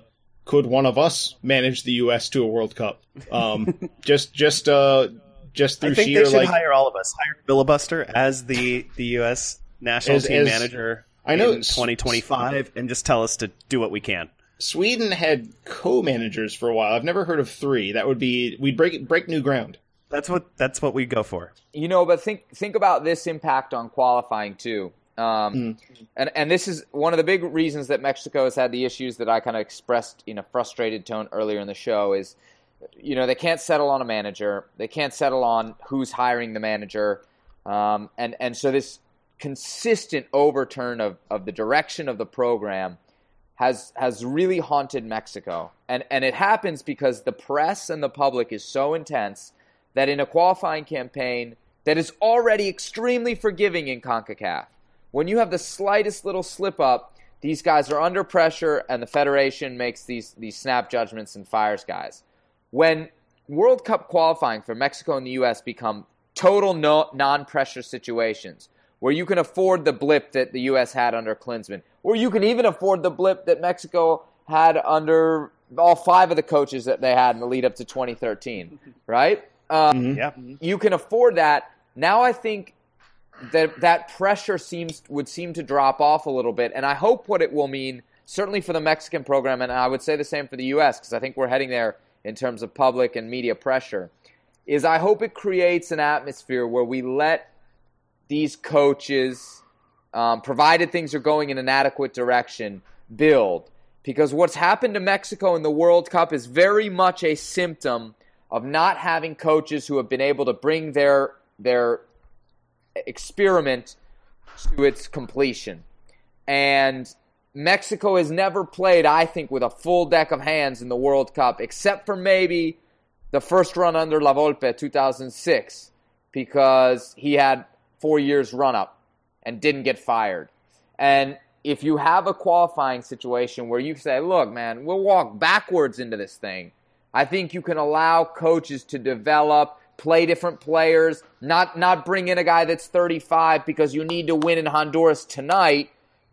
could one of us manage the U.S. to a World Cup? Um, just, just, uh, just through I think sheer they should like. hire all of us. Hire filibuster as the the U.S. national As- team as- manager. I know in 2025, and just tell us to do what we can. Sweden had co-managers for a while. I've never heard of three. That would be we'd break break new ground. That's what that's what we go for. You know, but think think about this impact on qualifying too. Um, and and this is one of the big reasons that Mexico has had the issues that I kind of expressed in a frustrated tone earlier in the show is, you know, they can't settle on a manager, they can't settle on who's hiring the manager, um, and and so this consistent overturn of of the direction of the program has has really haunted Mexico. And and it happens because the press and the public is so intense that in a qualifying campaign that is already extremely forgiving in CONCACAF, when you have the slightest little slip up, these guys are under pressure and the federation makes these these snap judgments and fires guys. When World Cup qualifying for Mexico and the US become total no, non-pressure situations where you can afford the blip that the US had under Klinsmann, or you can even afford the blip that Mexico had under all five of the coaches that they had in the lead up to 2013, right? Um, Yeah, you can afford that. Now I think that that pressure seems would seem to drop off a little bit, and I hope what it will mean certainly for the Mexican program, and I would say the same for the U.S. because I think we're heading there in terms of public and media pressure. Is I hope it creates an atmosphere where we let these coaches, um, provided things are going in an adequate direction, build. Because what's happened to Mexico in the World Cup is very much a symptom of not having coaches who have been able to bring their their experiment to its completion. And Mexico has never played, I think, with a full deck of hands in the World Cup, except for maybe the first run under La Volpe 2006, because he had four years run up and didn't get fired. And if you have a qualifying situation where you say, look, man, we'll walk backwards into this thing, I think you can allow coaches to develop, play different players, not not bring in a guy that's 35 because you need to win in Honduras tonight.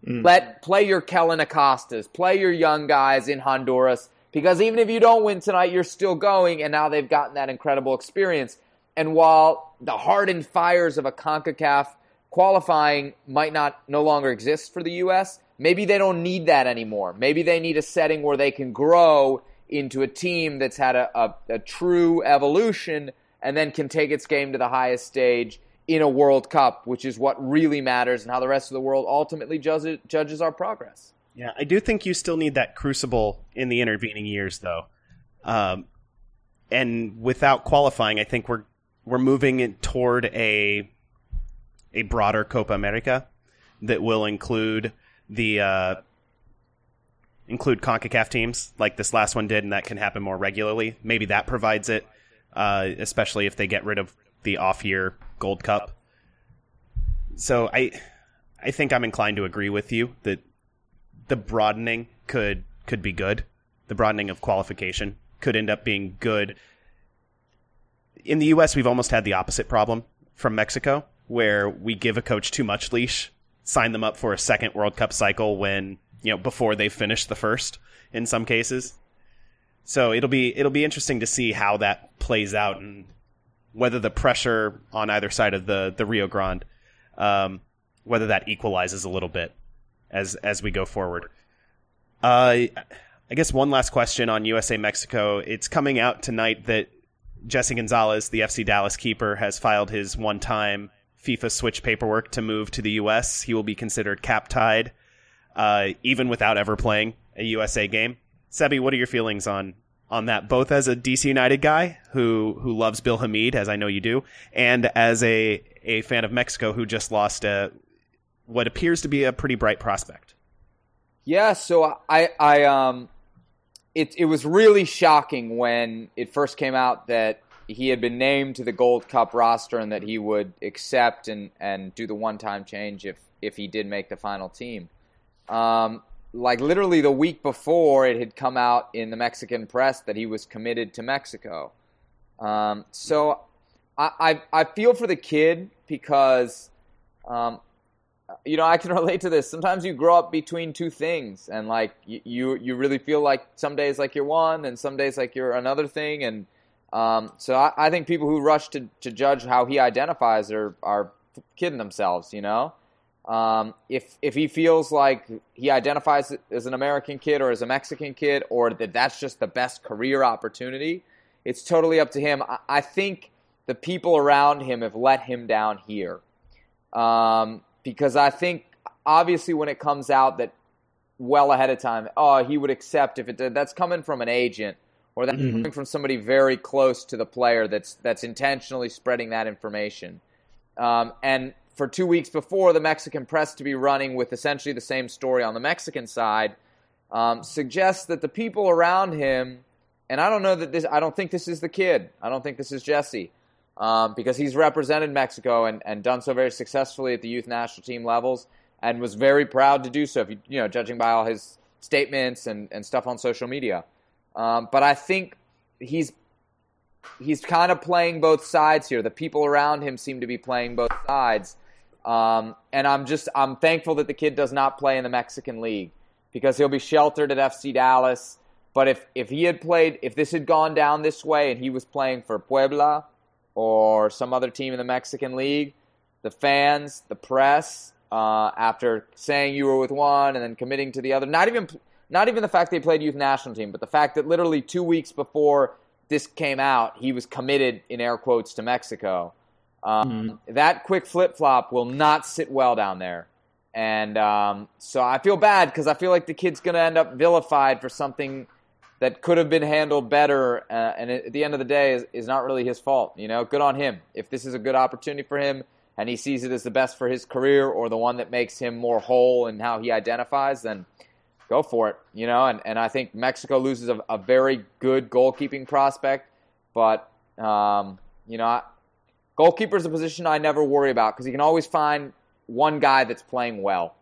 Mm. Let play your Kellyn Acostas, play your young guys in Honduras because even if you don't win tonight, you're still going, and now they've gotten that incredible experience. And while the hardened fires of a CONCACAF qualifying might not no longer exist for the U.S., maybe they don't need that anymore. Maybe they need a setting where they can grow into a team that's had a, a, a true evolution and then can take its game to the highest stage in a World Cup, which is what really matters and how the rest of the world ultimately judges, our progress. yeah. I do think you still need that crucible in the intervening years, though. Um, and without qualifying, I think we're we're moving toward a a broader Copa America that will include the uh, include Concacaf teams like this last one did, and that can happen more regularly. Maybe that provides it, uh, especially if they get rid of the off-year Gold Cup. So I, I think I'm inclined to agree with you that the broadening could could be good. The broadening of qualification could end up being good. In the U.S., we've almost had the opposite problem from Mexico, where we give a coach too much leash, sign them up for a second World Cup cycle when you know before they finish the first in some cases. So it'll be it'll be interesting to see how that plays out and whether the pressure on either side of the the Rio Grande, um, whether that equalizes a little bit as as we go forward. Uh, I guess one last question on USA Mexico. It's coming out tonight that Jesse Gonzalez, the FC Dallas keeper, has filed his one time FIFA switch paperwork to move to the US. He will be considered cap tied, uh, even without ever playing a USA game. Sebi, what are your feelings on on that? Both as a DC United guy who who loves Bill Hamid, as I know you do, and as a a fan of Mexico who just lost a what appears to be a pretty bright prospect. Yeah, so I I um it it was really shocking when it first came out that he had been named to the Gold Cup roster and that he would accept and, and do the one time change if if he did make the final team. Um, like literally the week before, it had come out in the Mexican press that he was committed to Mexico. Um, so I, I, I feel for the kid because um, you know I can relate to this. Sometimes you grow up between two things, and like you you, really feel like some days like you're one, and some days like you're another thing, and um, so I, I, think people who rush to, to judge how he identifies are are kidding themselves. You know, um, if if he feels like he identifies as an American kid or as a Mexican kid, or that that's just the best career opportunity, it's totally up to him. I, I think the people around him have let him down here, um, because I think obviously when it comes out that well ahead of time, oh he would accept if it did. That's coming from an agent or that's mm-hmm. coming from somebody very close to the player that's that's intentionally spreading that information. Um, and for two weeks before, the Mexican press to be running with essentially the same story on the Mexican side um, suggests that the people around him, and I don't know that this, I don't think this is the kid. I don't think this is Jesse. Um, because he's represented Mexico and, and done so very successfully at the youth national team levels and was very proud to do so, if you, you know, judging by all his statements and, and stuff on social media. Um, but I think he's he's kind of playing both sides here. The people around him seem to be playing both sides. Um, and I'm just I'm thankful that the kid does not play in the Mexican League because he'll be sheltered at FC Dallas. But if if he had played, if this had gone down this way and he was playing for Puebla or some other team in the Mexican League, the fans, the press, uh, after saying you were with one and then committing to the other, not even not even the fact they played youth national team, but the fact that literally two weeks before this came out, he was committed in air quotes to Mexico. Um, mm-hmm. That quick flip flop will not sit well down there. And um, so I feel bad because I feel like the kid's going to end up vilified for something that could have been handled better. Uh, and at the end of the day, is, is not really his fault. You know, good on him. If this is a good opportunity for him and he sees it as the best for his career or the one that makes him more whole in how he identifies, then go for it. You know, and, and I think Mexico loses a, a very good goalkeeping prospect. But, um, you know, I, Goalkeeper is a position I never worry about because you can always find one guy that's playing well,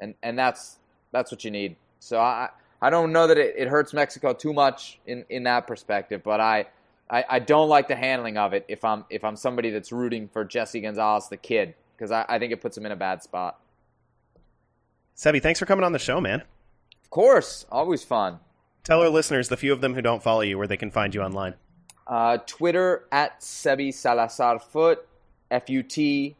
and and that's that's what you need. So I I don't know that it, it hurts Mexico too much in, in that perspective, but I, I, I don't like the handling of it if I'm if I'm somebody that's rooting for Jesse Gonzalez the kid because I, I think it puts him in a bad spot. Sebi, thanks for coming on the show, man. Of course, always fun. Tell our listeners, the few of them who don't follow you, where they can find you online. Uh, Twitter at Sebi Salazar Foot, F U T.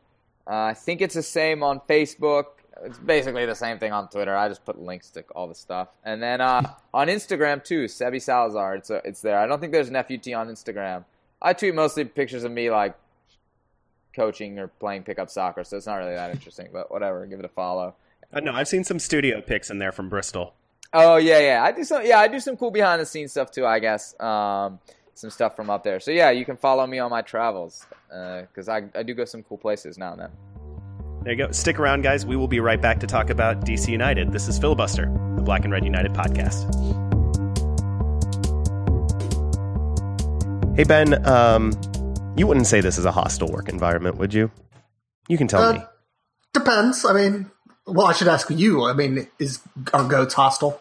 Uh, I think it's the same on Facebook. It's basically the same thing on Twitter. I just put links to all the stuff, and then uh, on Instagram too, Sebi Salazar. It's a, uh, it's there. I don't think there's an FUT on Instagram. I tweet mostly pictures of me like coaching or playing pickup soccer, so it's not really that interesting. But whatever, give it a follow. Uh, no, I've seen some studio pics in there from Bristol. Oh yeah, yeah. I do some. Yeah, I do some cool behind the scenes stuff too. I guess. Um, some stuff from up there. So yeah, you can follow me on my travels because uh, I, I do go some cool places now and then. There you go. Stick around, guys. We will be right back to talk about DC United. This is Filibuster, the Black and Red United podcast. Hey Ben, um, you wouldn't say this is a hostile work environment, would you? You can tell uh, me. Depends. I mean, well, I should ask you. I mean, is are goats hostile?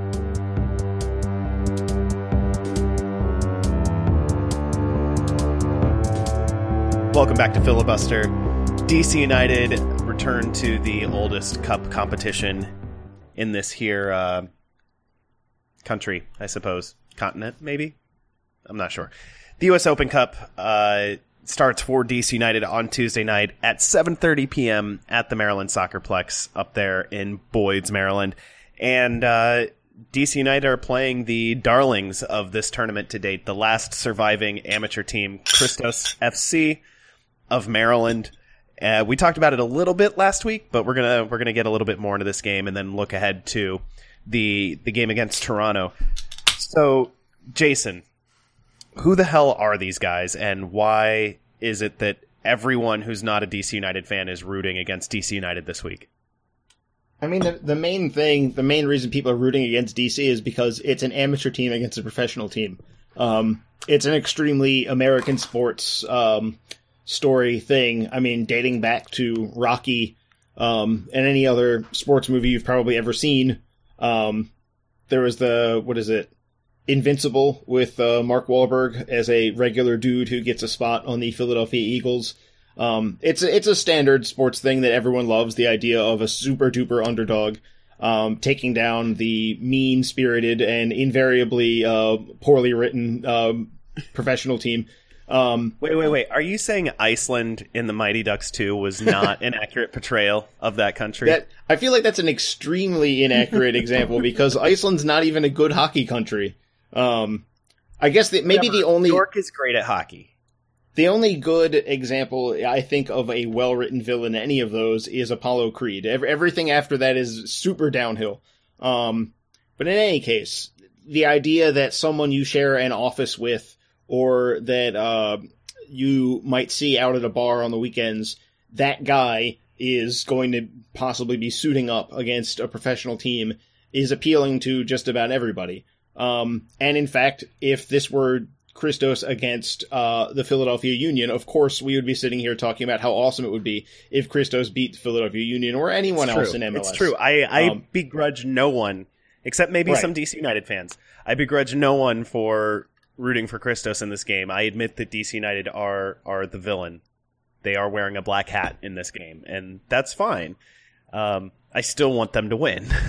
Welcome back to Filibuster. DC United returned to the oldest cup competition in this here uh, country, I suppose. Continent, maybe? I'm not sure. The U.S. Open Cup uh, starts for DC United on Tuesday night at 7.30 p.m. at the Maryland Soccerplex up there in Boyds, Maryland. And uh, DC United are playing the darlings of this tournament to date, the last surviving amateur team, Christos FC of Maryland. Uh, we talked about it a little bit last week, but we're gonna we're gonna get a little bit more into this game and then look ahead to the the game against Toronto. So, Jason, who the hell are these guys, and why is it that everyone who's not a DC United fan is rooting against DC United this week? I mean, the, the main thing, the main reason people are rooting against DC is because it's an amateur team against a professional team. Um, it's an extremely American sports um, story thing. I mean, dating back to Rocky um, and any other sports movie you've probably ever seen. Um, there was the what is it, Invincible with uh, Mark Wahlberg as a regular dude who gets a spot on the Philadelphia Eagles. Um, it's a, it's a standard sports thing that everyone loves. The idea of a super duper underdog um, taking down the mean spirited and invariably uh, poorly written um, professional team. Um, Wait, wait, wait. Are you saying Iceland in the Mighty Ducks 2 was not an accurate portrayal of that country? that I feel like that's an extremely inaccurate example because Iceland's not even a good hockey country. Um, I guess that maybe the only York is great at hockey. the only good example I think of a well written villain any of those is Apollo Creed. Ev- everything after that is super downhill. Um, but in any case, the idea that someone you share an office with or that uh, you might see out at a bar on the weekends, that guy is going to possibly be suiting up against a professional team is appealing to just about everybody. Um, and in fact, if this were Christos against uh, the Philadelphia Union, of course we would be sitting here talking about how awesome it would be if Christos beat the Philadelphia Union or anyone It's else true. in MLS. It's true. I, I Um, begrudge no one, except maybe Right. some DC United fans. I begrudge no one for rooting for Christos in this game. I admit that DC United are are the villain. They are wearing a black hat in this game, and that's fine. Um, I still want them to win.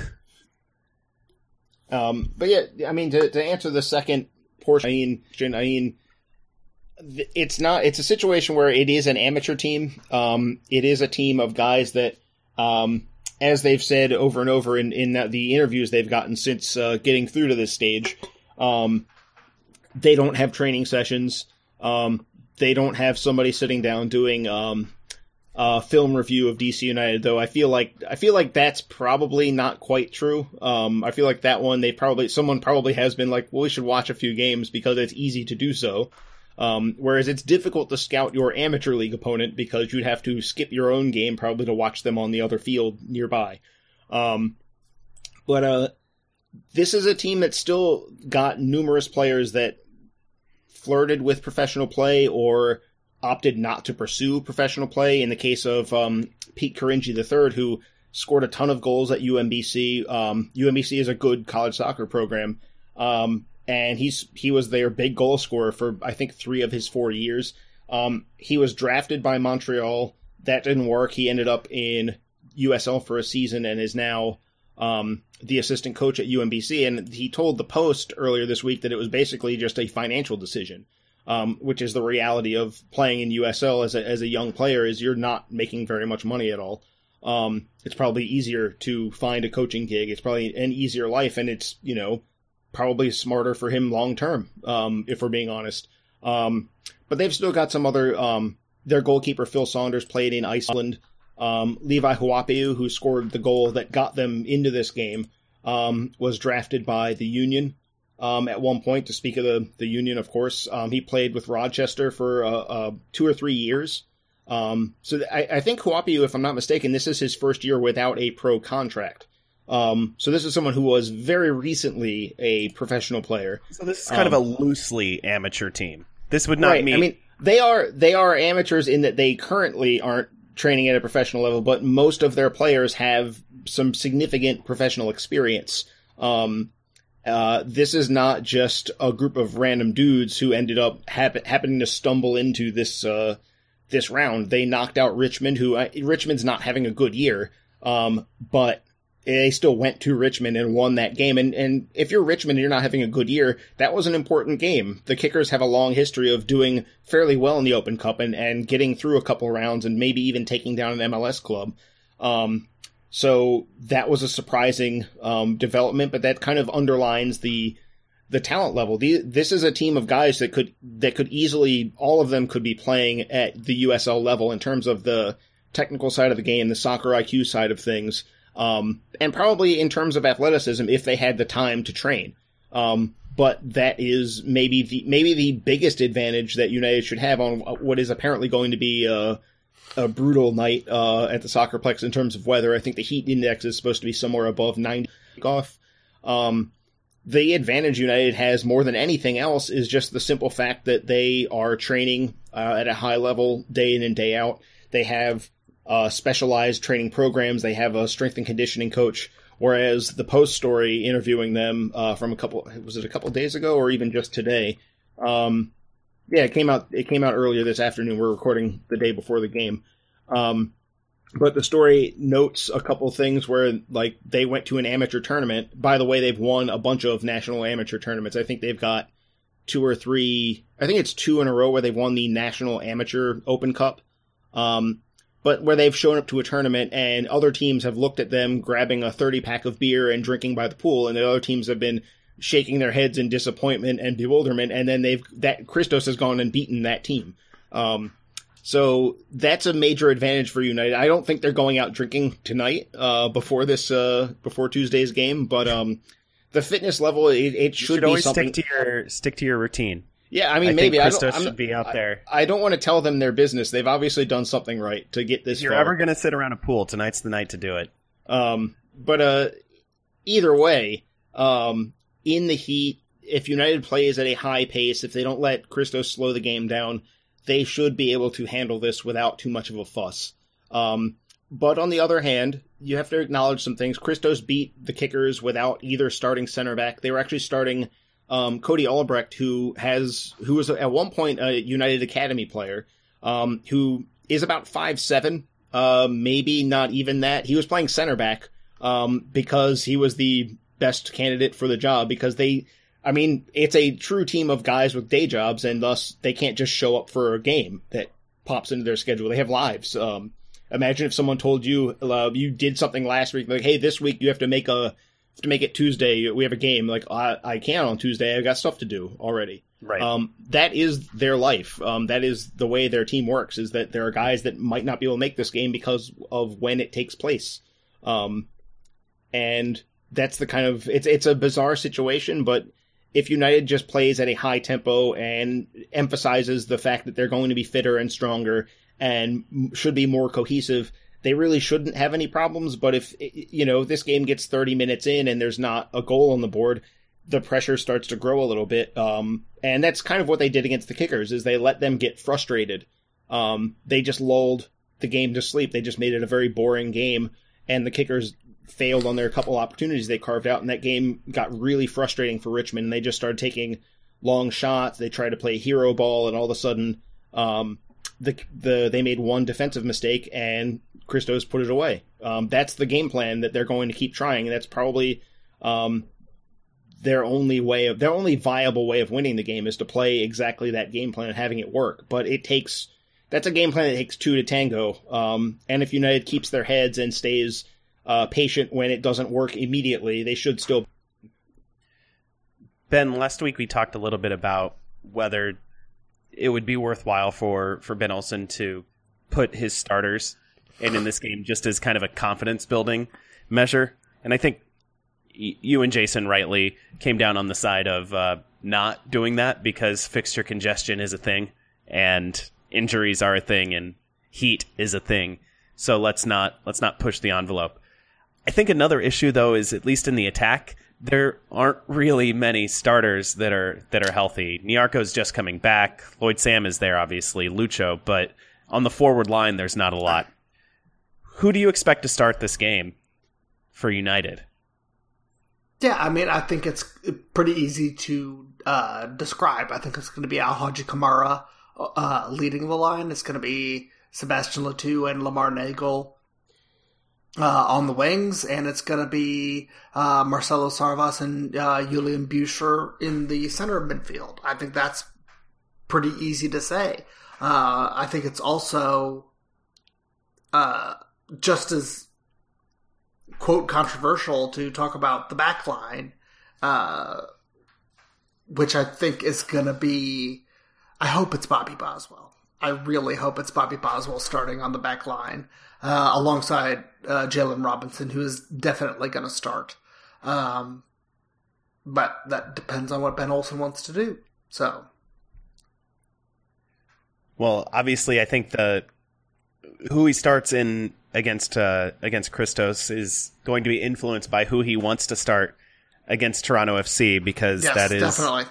Um, but yeah, I mean, to, to answer the second portion, I mean, I mean, it's not. It's a situation where it is an amateur team. Um, it is a team of guys that, um, as they've said over and over in in the interviews they've gotten since uh, getting through to this stage, um, they don't have training sessions. Um, they don't have somebody sitting down doing um, film review of DC United, though I feel like I feel like that's probably not quite true. Um, I feel like that one they probably someone probably has been like, well, we should watch a few games because it's easy to do so. Um, whereas it's difficult to scout your amateur league opponent because you'd have to skip your own game probably to watch them on the other field nearby. Um, but uh, this is a team that's still got numerous players that flirted with professional play or opted not to pursue professional play. In the case of um, Pete Caringi III, who scored a ton of goals at UMBC. Um, UMBC is a good college soccer program. Um, and he's he was their big goal scorer for I think three of his four years. Um, he was drafted by Montreal. That didn't work. He ended up in USL for a season and is now um, the assistant coach at UMBC. And he told the Post earlier this week that it was basically just a financial decision, um, which is the reality of playing in USL as a, as a young player is you're not making very much money at all. Um, it's probably easier to find a coaching gig. It's probably an easier life, and it's you know probably smarter for him long term. Um, if we're being honest, um, but they've still got some other. Um, their goalkeeper Phil Saunders played in Iceland. Um, Levi Houapeu, who scored the goal that got them into this game, um, was drafted by the Union um, at one point. To speak of the the Union, of course, um, he played with Rochester for uh, uh, two or three years. Um, so th- I, I think Houapeu, if I'm not mistaken, this is his first year without a pro contract. Um, so this is someone who was very recently a professional player. So this is kind of a loosely amateur team. This would not right. mean. I mean, they are they are amateurs in that they currently aren't training at a professional level, but most of their players have some significant professional experience. Um, uh, this is not just a group of random dudes who ended up hap- happening to stumble into this uh, this round. They knocked out Richmond, who uh, Richmond's not having a good year, um, but they still went to Richmond and won that game. And and if you're Richmond and you're not having a good year, that was an important game. The Kickers have a long history of doing fairly well in the Open Cup and, and getting through a couple rounds and maybe even taking down an MLS club. Um, so that was a surprising um, development, but that kind of underlines the the talent level. The, this is a team of guys that could that could easily all of them could be playing at the USL level in terms of the technical side of the game, the soccer IQ side of things, um, and probably in terms of athleticism if they had the time to train. Um, but that is maybe the maybe the biggest advantage that United should have on what is apparently going to be a, a brutal night uh, at the Soccerplex in terms of weather. I think the heat index is supposed to be somewhere above 90 off. Um, the advantage United has more than anything else is just the simple fact that they are training uh, at a high level day in and day out. They have uh, specialized training programs. They have a strength and conditioning coach. Whereas the post story interviewing them uh, from a couple was it a couple days ago or even just today? Um, yeah, it came out. It came out earlier this afternoon. We're recording the day before the game. Um, but the story notes a couple things where like they went to an amateur tournament. By the way, they've won a bunch of national amateur tournaments. I think they've got two or three. I think it's two in a row where they've won the national amateur Open Cup. Um, but where they've shown up to a tournament and other teams have looked at them grabbing a 30 pack of beer and drinking by the pool, and the other teams have been shaking their heads in disappointment and bewilderment, and then they've that Christos has gone and beaten that team. Um, so that's a major advantage for United. I don't think they're going out drinking tonight uh, before this uh, before Tuesday's game, but um, the fitness level it, it should, should be always something. stick to your stick to your routine. Yeah, I mean I maybe think I Christos don't, I'm should be out there. I don't want to tell them their business. They've obviously done something right to get this If you're far. ever going to sit around a pool, tonight's the night to do it. Um, but uh, either way, um, in the heat, if United plays at a high pace, if they don't let Christos slow the game down, they should be able to handle this without too much of a fuss. Um, but on the other hand, you have to acknowledge some things. Christos beat the Kickers without either starting center back. They were actually starting um, Cody Albrecht, who has who was at one point a United Academy player, um, who is about five seven, uh, maybe not even that. He was playing center back um, because he was the best candidate for the job. Because they, I mean, it's a true team of guys with day jobs, and thus they can't just show up for a game that pops into their schedule. They have lives. Um, imagine if someone told you uh, you did something last week, like, hey, this week you have to make a to make it Tuesday. We have a game. Like I, I can't on Tuesday. I've got stuff to do already. Right. Um, that is their life. Um, that is the way their team works. Is that there are guys that might not be able to make this game because of when it takes place. Um, and that's the kind of it's it's a bizarre situation, but if United just plays at a high tempo and emphasizes the fact that they're going to be fitter and stronger and should be more cohesive, they really shouldn't have any problems. But if you know this game gets 30 minutes in and there's not a goal on the board, the pressure starts to grow a little bit. Um, and that's kind of what they did against the Kickers is they let them get frustrated. Um, they just lulled the game to sleep. They just made it a very boring game, and the Kickers failed on their couple opportunities they carved out, and that game got really frustrating for Richmond. And they just started taking long shots. They tried to play hero ball, and all of a sudden, um, the the they made one defensive mistake, and Christos put it away. Um, that's the game plan that they're going to keep trying, and that's probably um, their only way of their only viable way of winning the game is to play exactly that game plan and having it work. But it takes that's a game plan that takes two to tango. Um, and if United keeps their heads and stays uh, patient when it doesn't work immediately, they should still. Ben, last week we talked a little bit about whether it would be worthwhile for for Ben Olsen to put his starters in in this game just as kind of a confidence building measure. And I think you and Jason rightly came down on the side of uh, not doing that because fixture congestion is a thing and injuries are a thing and heat is a thing. So let's not let's not push the envelope. I think another issue though is at least in the attack, there aren't really many starters that are that are healthy. Nyarko's just coming back. Lloyd Sam is there, obviously. Lucho, but on the forward line, there's not a lot. Who do you expect to start this game for United? Yeah, I mean, I think it's pretty easy to uh, describe. I think it's going to be Al Haji Kamara uh, leading the line. It's going to be Sebastien Le Toux and Lamar Neagle uh, on the wings, and it's going to be uh, Marcelo Sarvas and uh, Julian Buescher in the center of midfield. I think that's pretty easy to say. Uh, I think it's also just as quote controversial to talk about the back line, uh, which I think is going to be. I hope it's Bobby Boswell. I really hope it's Bobby Boswell starting on the back line uh, alongside uh, Jalen Robinson, who is definitely going to start. Um, but that depends on what Ben Olsen wants to do. So, well, obviously, I think the who he starts in against uh, against Christos is going to be influenced by who he wants to start against Toronto FC because yes, that is definitely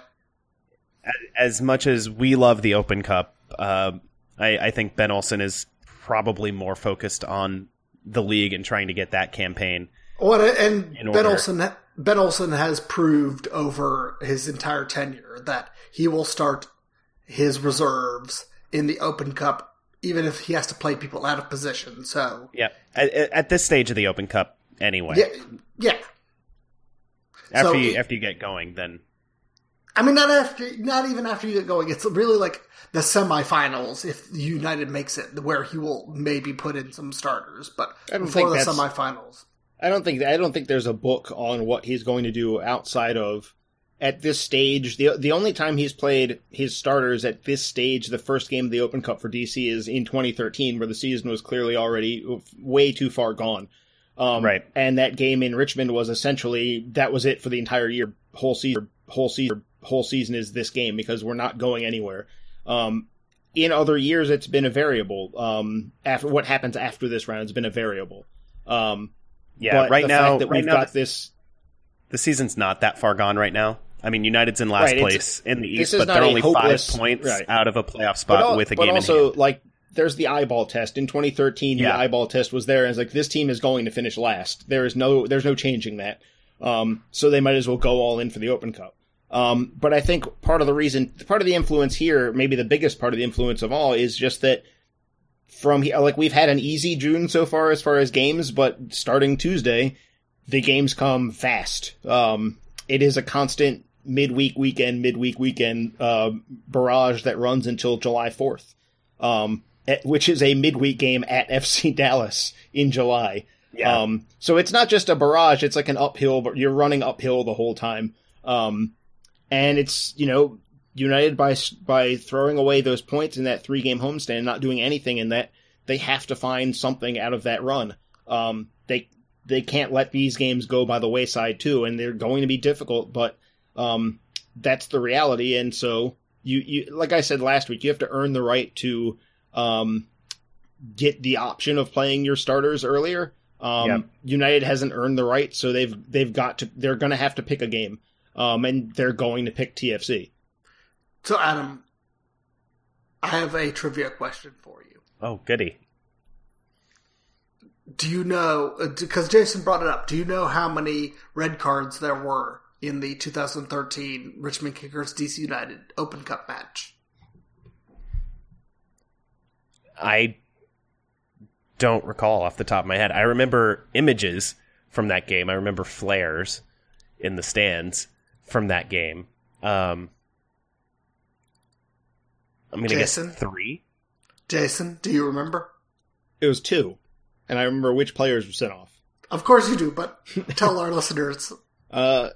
as much as we love the Open Cup. Uh, I, I think Ben Olsen is probably more focused on the league and trying to get that campaign. Well, and Ben Olsen Ben Olsen has proved over his entire tenure that he will start his reserves in the Open Cup, even if he has to play people out of position. So yeah, at, at this stage of the Open Cup, anyway. Yeah, yeah. After so you after you get going, then I mean, not after, not even after you get going. It's really like the semifinals. If United makes it, where he will maybe put in some starters, but before the semifinals, I don't think I don't think there's a book on what he's going to do outside of at this stage. the The only time he's played his starters at this stage, the first game of the Open Cup for DC, is in 2013, where the season was clearly already way too far gone. Um, right, and that game in Richmond was essentially that was it for the entire year, whole season, whole season whole season is this game because we're not going anywhere. Um, in other years, it's been a variable. Um, after what happens after this round has been a variable. Um, yeah, right now, that right we've now, got this. The season's not that far gone right now. I mean, United's in last right, place in the East, but they're only hopeless, five points right. out of a playoff spot all, with a but game. also, like, there's the eyeball test in 2013. Yeah. The eyeball test was there, and it's like this team is going to finish last. There is no, there's no changing that. Um, so they might as well go all in for the Open Cup. Um, but I think part of the reason, part of the influence here, maybe the biggest part of the influence of all, is just that from here, like we've had an easy June so far as far as games, but starting Tuesday, the games come fast. Um, it is a constant midweek weekend, midweek weekend uh, barrage that runs until July fourth, um, at, which is a midweek game at FC Dallas in July. Yeah. Um, so it's not just a barrage; it's like an uphill, but you're running uphill the whole time. Um, and it's you know United by by throwing away those points in that three game homestand, not doing anything in that, they have to find something out of that run. Um, they they can't let these games go by the wayside too, and they're going to be difficult, but um, that's the reality. And so you you like I said last week, you have to earn the right to um, get the option of playing your starters earlier. Um, Yep. United hasn't earned the right, so they've they've got to they're going to have to pick a game, um, and they're going to pick TFC. so Adam, I have a trivia question for you. oh, goody. Do you know? Because Jason brought it up. Do you know how many red cards there were in the 2013 Richmond Kickers DC United Open Cup match? I don't recall off the top of my head. I remember images from that game. I remember flares in the stands from that game. Um, I'm going to guess Jason? three. Jason, do you remember? It was two, and I remember which players were sent off. Of course you do, but tell our listeners. Uh,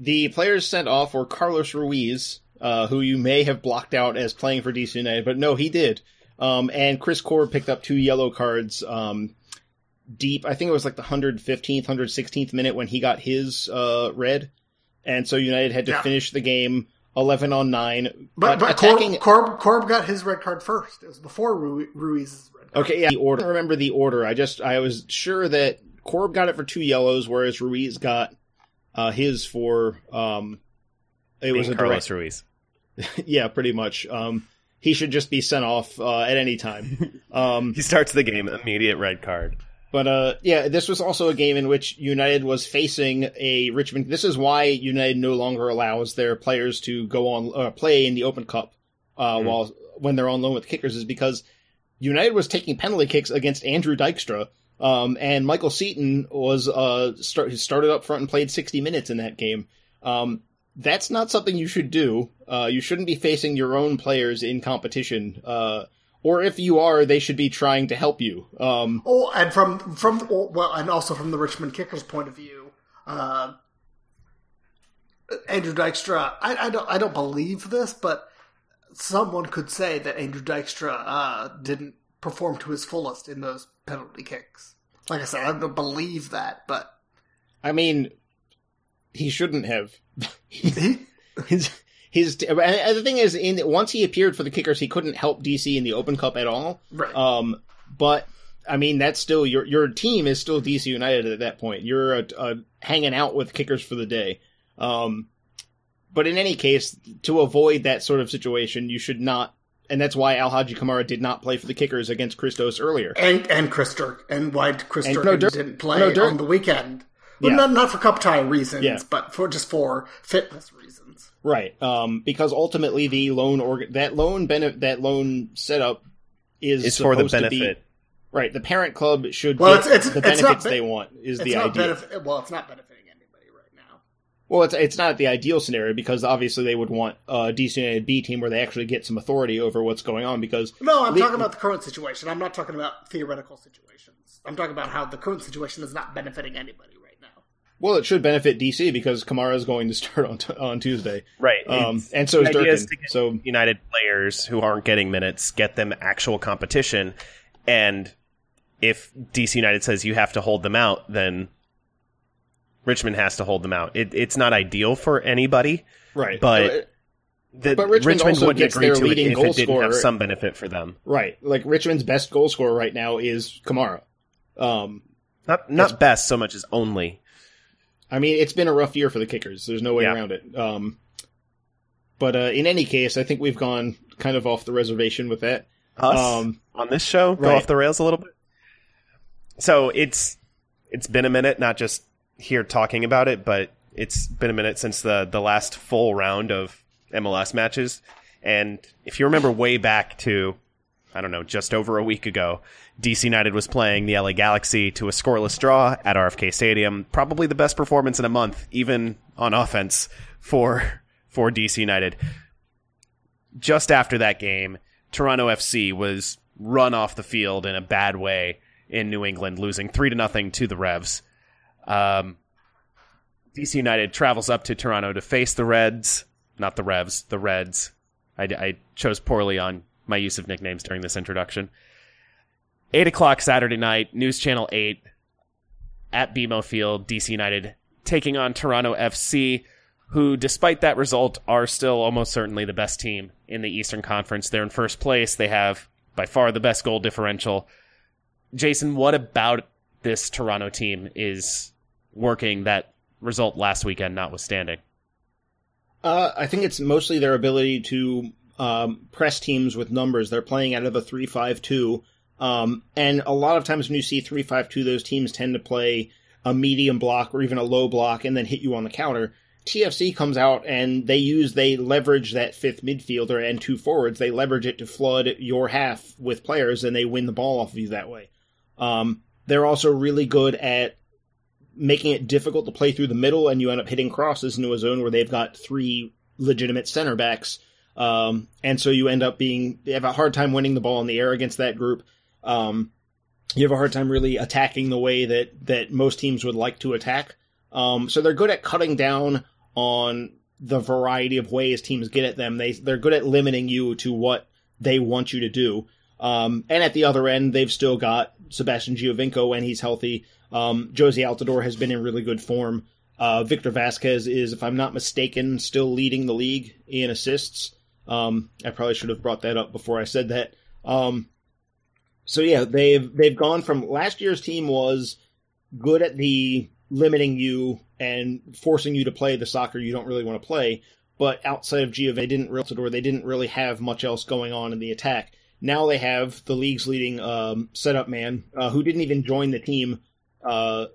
the players sent off were Carlos Ruiz, uh, who you may have blocked out as playing for DC United, but no, he did. Um, and Chris Korb picked up two yellow cards um, deep. I think it was like the 115th, 116th minute when he got his uh, red. And so United had to Yeah. finish the game 11 on 9. But, but attacking. Korb, Korb, Korb got his red card first. It was before Ru- Ruiz's red card. Okay, yeah, the order. I remember the order. I just I was sure that Korb got it for two yellows, whereas Ruiz got uh, his for um, it was a Carlos direct. Ruiz. yeah, pretty much. Um, he should just be sent off uh, at any time. Um, He starts the game immediate red card. but uh, yeah, this was also a game in which United was facing a Richmond. This is why United no longer allows their players to go on uh, play in the Open Cup uh, Mhm. while when they're on loan with kickers is because United was taking penalty kicks against Andrew Dykstra. Um, and Michael Seaton was uh start, started up front and played 60 minutes in that game. Um, that's not something you should do. Uh, you shouldn't be facing your own players in competition. Uh, or if you are, they should be trying to help you. Um, Oh, and from from oh, well, and also from the Richmond Kickers' point of view, uh, Andrew Dykstra. I, I don't I don't believe this, but someone could say that Andrew Dykstra uh, didn't perform to his fullest in those penalty kicks. Like I said, I don't believe that, but I mean, he shouldn't have. he, his his and the thing is, in once he appeared for the kickers, he couldn't help DC in the Open Cup at all. right. Um, but I mean, that's still your your team is still DC United at that point. You're uh uh hanging out with kickers for the day. Um, but in any case, to avoid that sort of situation, you should not. And that's why Alhaji Kamara did not play for the kickers against Christos earlier. and and Chris Dirk and why Chris And- Dirk no, Dirk- didn't play no, Dirk- on the weekend. Well, Yeah. not not for cup tie reasons, Yeah. but for just for fitness reasons. Right. Um, because ultimately the loan org that loan benefit that loan setup is It's for the supposed to be- benefit. right. The parent club should Well, get it's- it's- the it's not benefits be- they want is the idea. benefit. Well, it's not benefiting anybody right now. Well, it's it's not the ideal scenario because obviously they would want a DC United B team where they actually get some authority over what's going on. Because No, I'm Le- talking about the current situation. I'm not talking about theoretical situations. I'm talking about how the current situation is not benefiting anybody right now. well, it should benefit DC because Kamara is going to start on t- on Tuesday, Right. um, and so is the is Durkin. to get So United players who aren't getting minutes, get them actual competition, and if DC United says you have to hold them out, then Richmond has to hold them out. It, it's not ideal for anybody. right, But- The, But Richmond also wouldn't agree their to it if it didn't have some benefit for them. right, like Richmond's best goal scorer right now is Kamara. Um, Not not best so much as only. I mean, it's been a rough year for the kickers. There's no way Yeah. around it. Um, but uh, in any case, I think we've gone kind of off the reservation with that. Us Um, on this show go off the rails a little bit. So it's it's been a minute, not just here talking about it, but it's been a minute since the the last full round of MLS matches. And if you remember way back to I don't know, just over a week ago, DC United was playing the LA Galaxy to a scoreless draw at RFK Stadium. Probably the best performance in a month, even on offense for for DC United. Just after that game, Toronto FC was run off the field in a bad way in New England, losing three to nothing to the Revs. Um, DC United travels up to Toronto to face the Reds, not the Revs, the Reds. I, I chose poorly on my use of nicknames during this introduction. Eight o'clock Saturday night, News Channel Eight at BMO Field, DC United taking on Toronto FC, who, despite that result, are still almost certainly the best team in the Eastern Conference. They're in first place. They have by far the best goal differential. Jason, what about this Toronto team is working that result last weekend notwithstanding? Uh, I think it's mostly their ability to um, press teams with numbers. They're playing out of a three-five-two, Um, and a lot of times when you see three five two, those teams tend to play a medium block or even a low block and then hit you on the counter. TFC comes out and they use they leverage that fifth midfielder and two forwards. They leverage it to flood your half with players and they win the ball off of you that way. Um, they're also really good at making it difficult to play through the middle, and you end up hitting crosses into a zone where they've got three legitimate center backs. Um, and so you end up being you have a hard time winning the ball in the air against that group. Um, you have a hard time really attacking the way that that most teams would like to attack. Um, so they're good at cutting down on the variety of ways teams get at them. They they're good at limiting you to what they want you to do. Um, and at the other end, they've still got Sebastian Giovinco when he's healthy. Um, Jozy Altidore has been in really good form. Uh, Victor Vázquez is, if I'm not mistaken, still leading the league in assists. Um, I probably should have brought that up before I said that. Um, so yeah, they've they've gone from last year's team was good at the limiting you and forcing you to play the soccer you don't really want to play. But outside of Gio, they didn't really, they didn't really have much else going on in the attack. Now they have the league's leading um, setup man, uh, who didn't even join the team uh,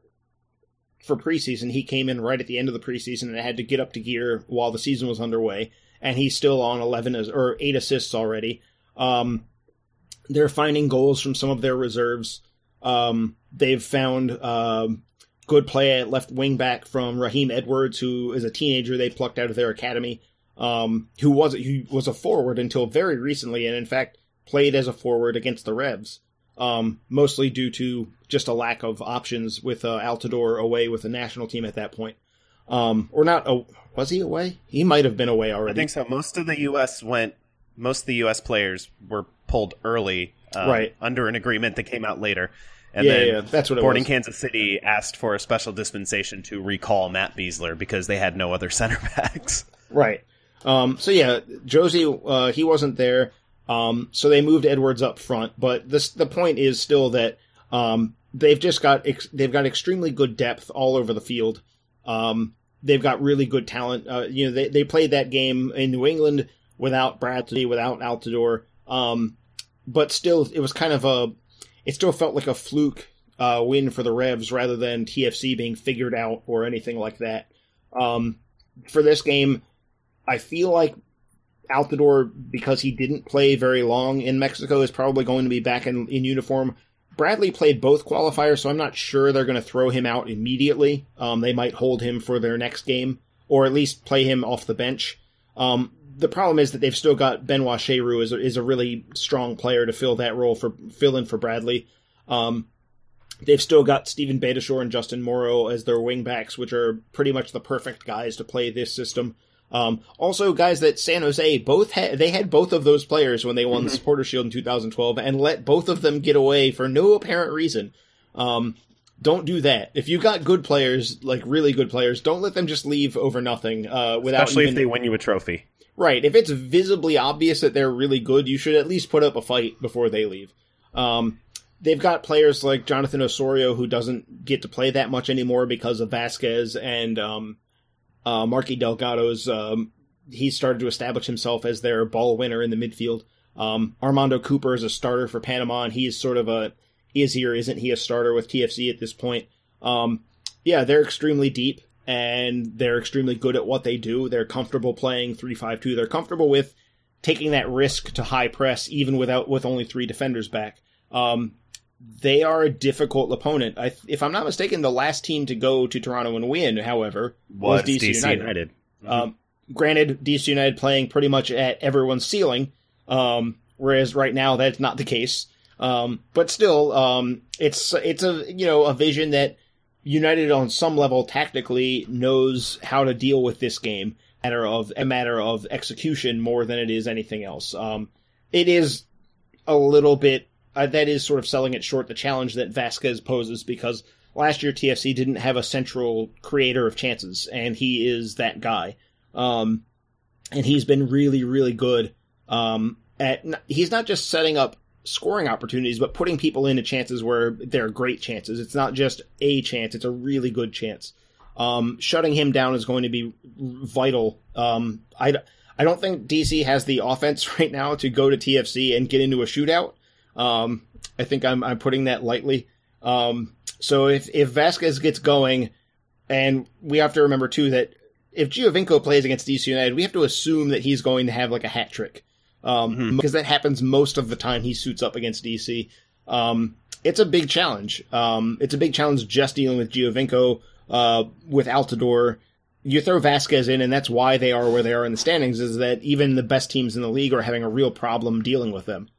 for preseason. He came in right at the end of the preseason and had to get up to gear while the season was underway. And he's still on 11 as, or 8 assists already. Um, they're finding goals from some of their reserves. Um, they've found um, good play at left wing back from Raheem Edwards, who is a teenager they plucked out of their academy, um, who was who was a forward until very recently, and in fact played as a forward against the Revs, um, mostly due to just a lack of options with uh, Altidore away with the national team at that point. Um, or not? Oh, was he away? He might have been away already. I think so. Most of the U.S. went. Most of the U.S. players were pulled early, um, Right. under an agreement that came out later. And Yeah, then yeah, that's what was. Kansas City asked for a special dispensation to recall Matt Besler because they had no other center backs. Right. Um, so yeah, Jozy, uh, he wasn't there. Um, so they moved Edwards up front, but this, the point is still that, um, they've just got, ex- they've got extremely good depth all over the field. Um, they've got really good talent. Uh, you know, they, they played that game in New England without Bradley, without Altidore. Um, but still, it was kind of a, it still felt like a fluke, uh, win for the Revs rather than TFC being figured out or anything like that. Um, for this game, I feel like Altidore, because he didn't play very long in Mexico, is probably going to be back in, in uniform. Bradley played both qualifiers, so I'm not sure they're going to throw him out immediately. Um, they might hold him for their next game, or at least play him off the bench. Um, the problem is that they've still got Benoît Cheyrou is a, is a really strong player to fill that role for fill in for Bradley. Um, they've still got Steven Beitashour and Justin Morrow as their wingbacks, which are pretty much the perfect guys to play this system. Um, also, guys that San Jose both had, they had both of those players when they won the Supporter Shield in 2012 and let both of them get away for no apparent reason. Um, don't do that. If you got good players, like really good players, don't let them just leave over nothing, uh, without Especially even, if they win you a trophy. Right. If it's visibly obvious that they're really good, you should at least put up a fight before they leave. Um, they've got players like Jonathan Osorio who doesn't get to play that much anymore because of Vázquez and um, uh, Marky Delgado's. Um, he started to establish himself as their ball winner in the midfield. Um, Armando Cooper is a starter for Panama, and he is sort of a is he or isn't he a starter with TFC at this point? Um, yeah, they're extremely deep and they're extremely good at what they do. They're comfortable playing three five two. They're comfortable with taking that risk to high press even without with only three defenders back. Um, they are a difficult opponent. I, if I'm not mistaken, the last team to go to Toronto and win, however, was, Was DC, United. United. Um, granted, DC United playing pretty much at everyone's ceiling, um, whereas right now that's not the case. Um, but still, um, it's it's a you know a vision that United on some level tactically knows how to deal with this game. Matter of a matter of execution more than it is anything else. Um, it is a little bit uh, that is sort of selling it short the challenge that Vázquez poses because last year TFC didn't have a central creator of chances, and he is that guy. Um, and he's been really, really good. Um, at he's not just setting up scoring opportunities, but putting people into chances where they're great chances. It's not just a chance; it's a really good chance. Um, shutting him down is going to be vital. Um, I, I don't think DC has the offense right now to go to TFC and get into a shootout, Um, I think I'm I'm putting that lightly. Um, so if if Vázquez gets going, and we have to remember too that if Giovinco plays against DC United, we have to assume that he's going to have like a hat trick, um, Mhm. because that happens most of the time he suits up against DC. Um, it's a big challenge. Um, it's a big challenge just dealing with Giovinco, uh, with Altidore. You throw Vázquez in, and that's why they are where they are in the standings. Is that even the best teams in the league are having a real problem dealing with them.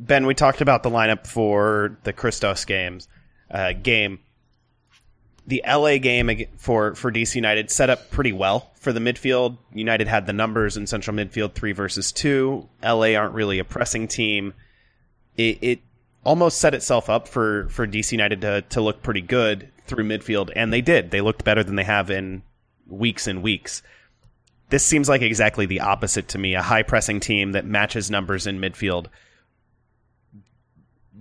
Ben, we talked about the lineup for the Christos games uh, game. The LA game for for DC United set up pretty well for the midfield. United had the numbers in central midfield three versus two. LA aren't really a pressing team. It, it almost set itself up for for DC United to to look pretty good through midfield, and they did. They looked better than they have in weeks and weeks. This seems like exactly the opposite to me. A high pressing team that matches numbers in midfield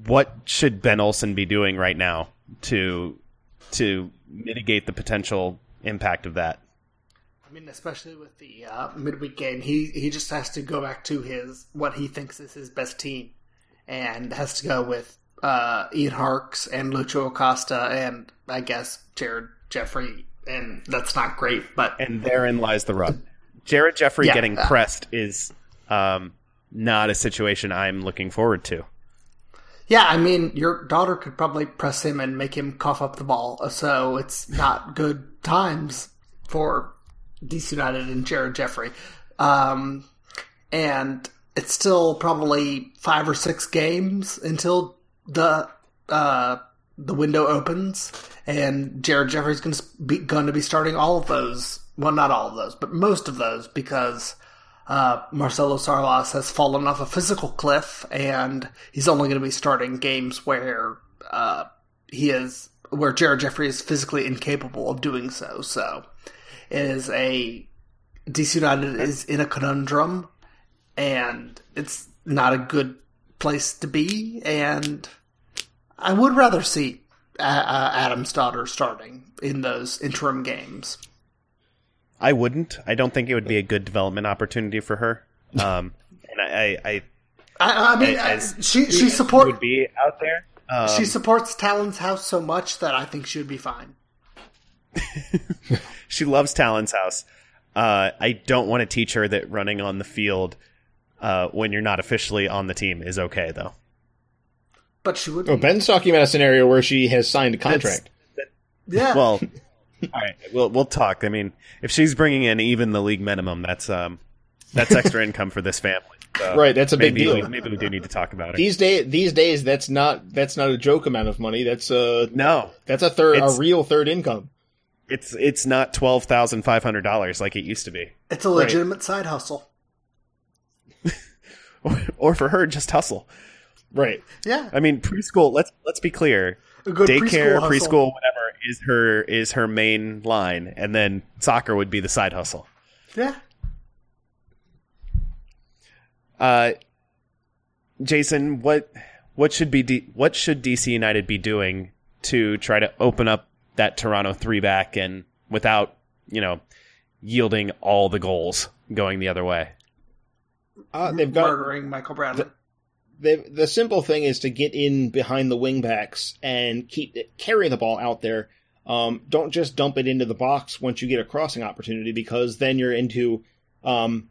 what should Ben Olsen be doing right now to to mitigate the potential impact of that? I mean, especially with the uh, midweek game, he he just has to go back to his what he thinks is his best team, and has to go with uh, Ian Harkes and Lucho Acosta and I guess Jared Jeffrey, and that's not great, but And therein lies the rub. Jared Jeffrey Yeah. getting pressed is um, not a situation I'm looking forward to. Yeah, I mean, your daughter could probably press him and make him cough up the ball, so it's not good times for DC United and Jared Jeffrey. Um, and it's still probably five or six games until the uh, the window opens, and Jared Jeffrey's going to be going to be starting all of those. Well, not all of those, but most of those because uh, Marcelo Sarvas has fallen off a physical cliff, and he's only going to be starting games where uh, he is where Jared Jeffrey is physically incapable of doing so. So it is a DC United is in a conundrum, and it's not a good place to be. And I would rather see uh, uh, Adam's daughter starting in those interim games. I wouldn't. I don't think it would be a good development opportunity for her. Um, and I, I, I I, I mean, As- I- she she support would be out there. Um, she supports Talon's house so much that I think she would be fine. she loves Talon's house. Uh, I don't want to teach her that running on the field uh, when you're not officially on the team is okay, though. But she would. Oh, be. Ben's talking about a scenario where she has signed a contract. yeah. Well, all right, we'll we'll talk. I mean, if she's bringing in even the league minimum, that's um, that's extra income for this family. So Right, that's a big maybe deal. We, maybe we do need to talk about it. These day these days that's not that's not a joke amount of money. That's a no, that's a third It's- a real third income. it's it's not twelve thousand five hundred dollars like it used to be, it's a legitimate side hustle. or for her, just hustle. Right. Yeah. I mean, preschool. Let's let's be clear. A good Daycare, preschool preschool, hustle. whatever is her is her main line, and then soccer would be the side hustle. Yeah. Uh, Jason, what what should be D, what should DC United be doing to try to open up that Toronto three back and without you know yielding all the goals going the other way? Uh, they've got murdering Michael Bradley. They, the simple thing is to get in behind the wingbacks and keep carry the ball out there. Um, don't just dump it into the box once you get a crossing opportunity because then you're into um,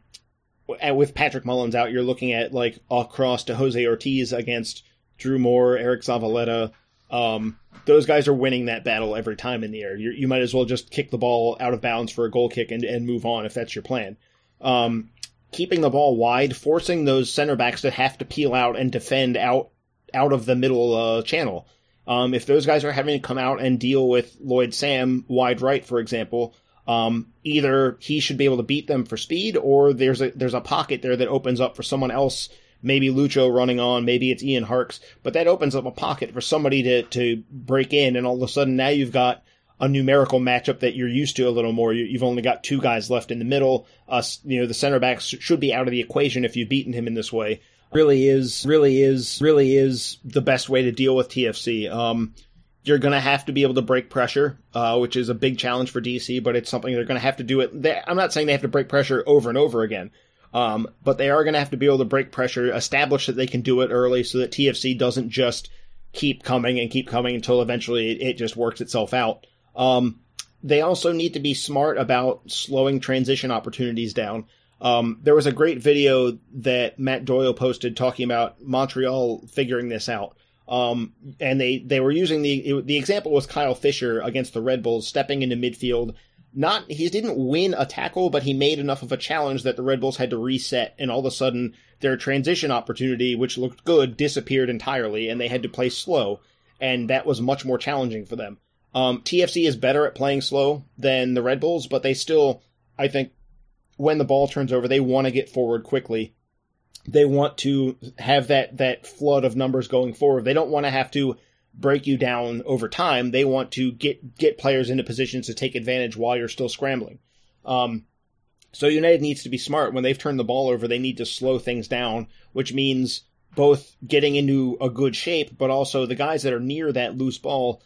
with Patrick Mullins out, you're looking at like a cross to Jose Ortiz against Drew Moor, Eric Zavaleta. Um, those guys are winning that battle every time in the air. you you might as well just kick the ball out of bounds for a goal kick and, and move on if that's your plan. Um, keeping the ball wide, forcing those center backs to have to peel out and defend out out of the middle uh, channel. Um, if those guys are having to come out and deal with Lloyd Sam wide right, for example, um, either he should be able to beat them for speed, or there's a there's a pocket there that opens up for someone else. Maybe Lucho running on, maybe it's Ian Harkes, but that opens up a pocket for somebody to to break in, and all of a sudden now you've got a numerical matchup that you're used to a little more. You, you've only got two guys left in the middle. Us, you know, the center backs should be out of the equation if you've beaten him in this way. Really is, really is, really is the best way to deal with TFC. Um, you're going to have to be able to break pressure, uh, which is a big challenge for DC, but it's something they're going to have to do it. They, I'm not saying they have to break pressure over and over again, Um, but they are going to have to be able to break pressure, establish that they can do it early so that TFC doesn't just keep coming and keep coming until eventually it, it just works itself out. Um, they also need to be smart about slowing transition opportunities down. Um, there was a great video that Matt Doyle posted talking about Montreal figuring this out. Um, and they, they were using the, it, the example was Kyle Fisher against the Red Bulls stepping into midfield. Not, he didn't win a tackle, but he made enough of a challenge that the Red Bulls had to reset and all of a sudden their transition opportunity, which looked good, disappeared entirely and they had to play slow. And that was much more challenging for them. Um, TFC is better at playing slow than the Red Bulls, but they still, I think, when the ball turns over, they want to get forward quickly. They want to have that, that flood of numbers going forward. They don't want to have to break you down over time. They want to get, get players into positions to take advantage while you're still scrambling. Um, so United needs to be smart. When they've turned the ball over, they need to slow things down, which means both getting into a good shape, but also the guys that are near that loose ball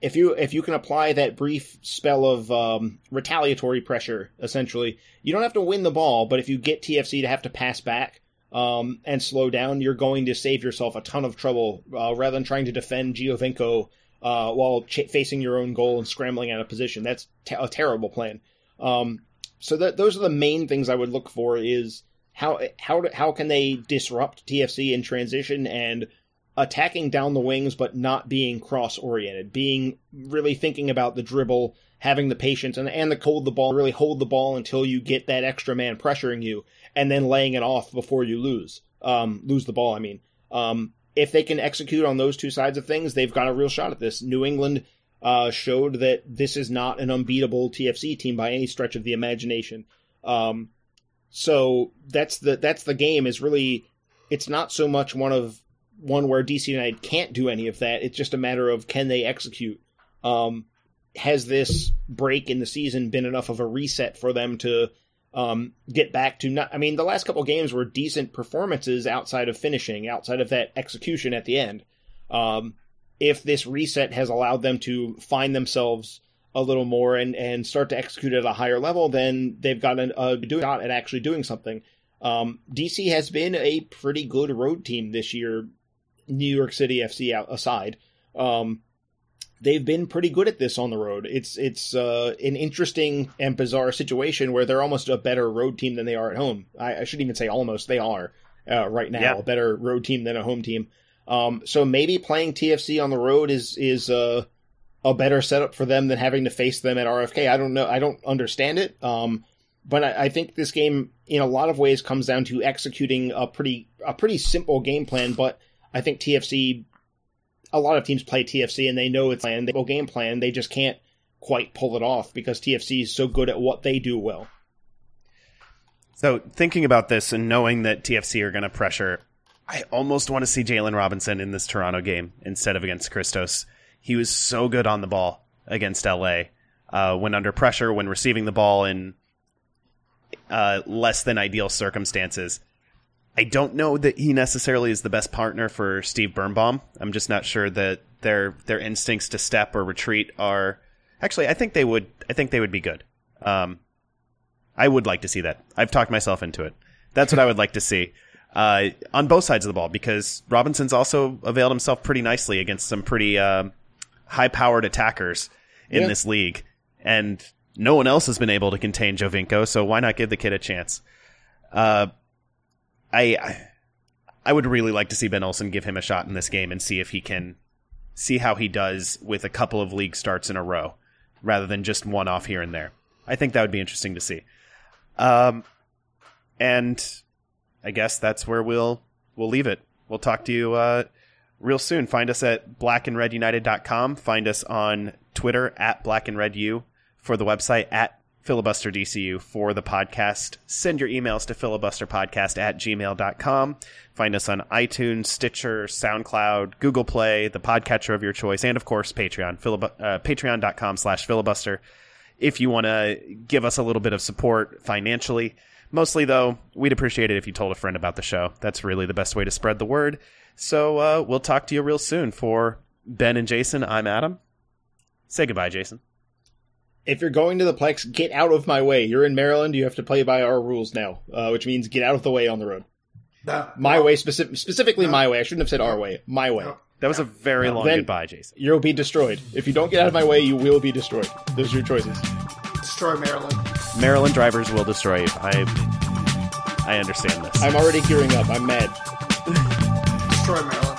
if you if you can apply that brief spell of um, retaliatory pressure, essentially, you don't have to win the ball, but if you get TFC to have to pass back um, and slow down, you're going to save yourself a ton of trouble uh, rather than trying to defend Giovinco uh, while ch- facing your own goal and scrambling out of position. That's t- a terrible plan. Um, so that those are the main things I would look for is how how how can they disrupt TFC in transition and attacking down the wings but not being cross oriented, being really thinking about the dribble, having the patience and and the hold the ball, really hold the ball until you get that extra man pressuring you, and then laying it off before you lose um, lose the ball. I mean, um, if they can execute on those two sides of things, they've got a real shot at this. New England uh, showed that this is not an unbeatable TFC team by any stretch of the imagination. Um, so that's the that's the game. Is really it's not so much one of one where DC United can't do any of that. It's just a matter of can they execute. Um, has this break in the season been enough of a reset for them to um, get back to not? I mean, the last couple games were decent performances outside of finishing, outside of that execution at the end. Um, if this reset has allowed them to find themselves a little more and, and start to execute at a higher level, then they've got a, a do shot at actually doing something. Um, DC has been a pretty good road team this year New York City FC out, aside, um, they've been pretty good at this on the road. It's it's uh, an interesting and bizarre situation where they're almost a better road team than they are at home. I, I shouldn't even say almost; they are uh, right now yeah. a better road team than a home team. Um, so maybe playing TFC on the road is is uh, a better setup for them than having to face them at RFK. I don't know. I don't understand it. Um, but I, I, think this game, in a lot of ways, comes down to executing a pretty a pretty simple game plan, but I think TFC, a lot of teams play TFC and they know it's plan, they game plan, they just can't quite pull it off because TFC is so good at what they do well. So thinking about this and knowing that TFC are going to pressure, I almost want to see Jalen Robinson in this Toronto game instead of against Christos. He was so good on the ball against LA uh, when under pressure, when receiving the ball in uh, less than ideal circumstances. I don't know that he necessarily is the best partner for Steve Birnbaum. I'm just not sure that their their instincts to step or retreat are. Actually, I think they would. I think they would be good. Um, I would like to see that. I've talked myself into it. That's what I would like to see uh, on both sides of the ball because Robinson's also availed himself pretty nicely against some pretty uh, high-powered attackers in yeah. this league, and no one else has been able to contain Giovinco. So why not give the kid a chance? Uh, I I would really like to see Ben Olsen give him a shot in this game and see if he can see how he does with a couple of league starts in a row rather than just one off here and there. I think that would be interesting to see. Um, and I guess that's where we'll we'll leave it. We'll talk to you uh, real soon. Find us at blackandredunited.com. Find us on Twitter at blackandredu for the website at filibuster DCU for the podcast. Send your emails to filibusterpodcast at gmail.com. Find us on iTunes, Stitcher, SoundCloud, Google Play, the podcatcher of your choice, and of course, Patreon, filib- uh, patreon.com slash filibuster. If you want to give us a little bit of support financially, mostly though, we'd appreciate it if you told a friend about the show. That's really the best way to spread the word. So uh, we'll talk to you real soon. For Ben and Jason, I'm Adam. Say goodbye, Jason. If you're going to the Plex, get out of my way. You're in Maryland. You have to play by our rules now, uh, which means get out of the way on the road. No. My way, specific, specifically my way. I shouldn't have said our way. My way. No. That was a very long then- goodbye, Jason. You'll be destroyed. If you don't get out of my way, you will be destroyed. Those are your choices. Destroy Maryland. Maryland drivers will destroy you. I I understand this. I'm already gearing up. I'm mad. Destroy Maryland.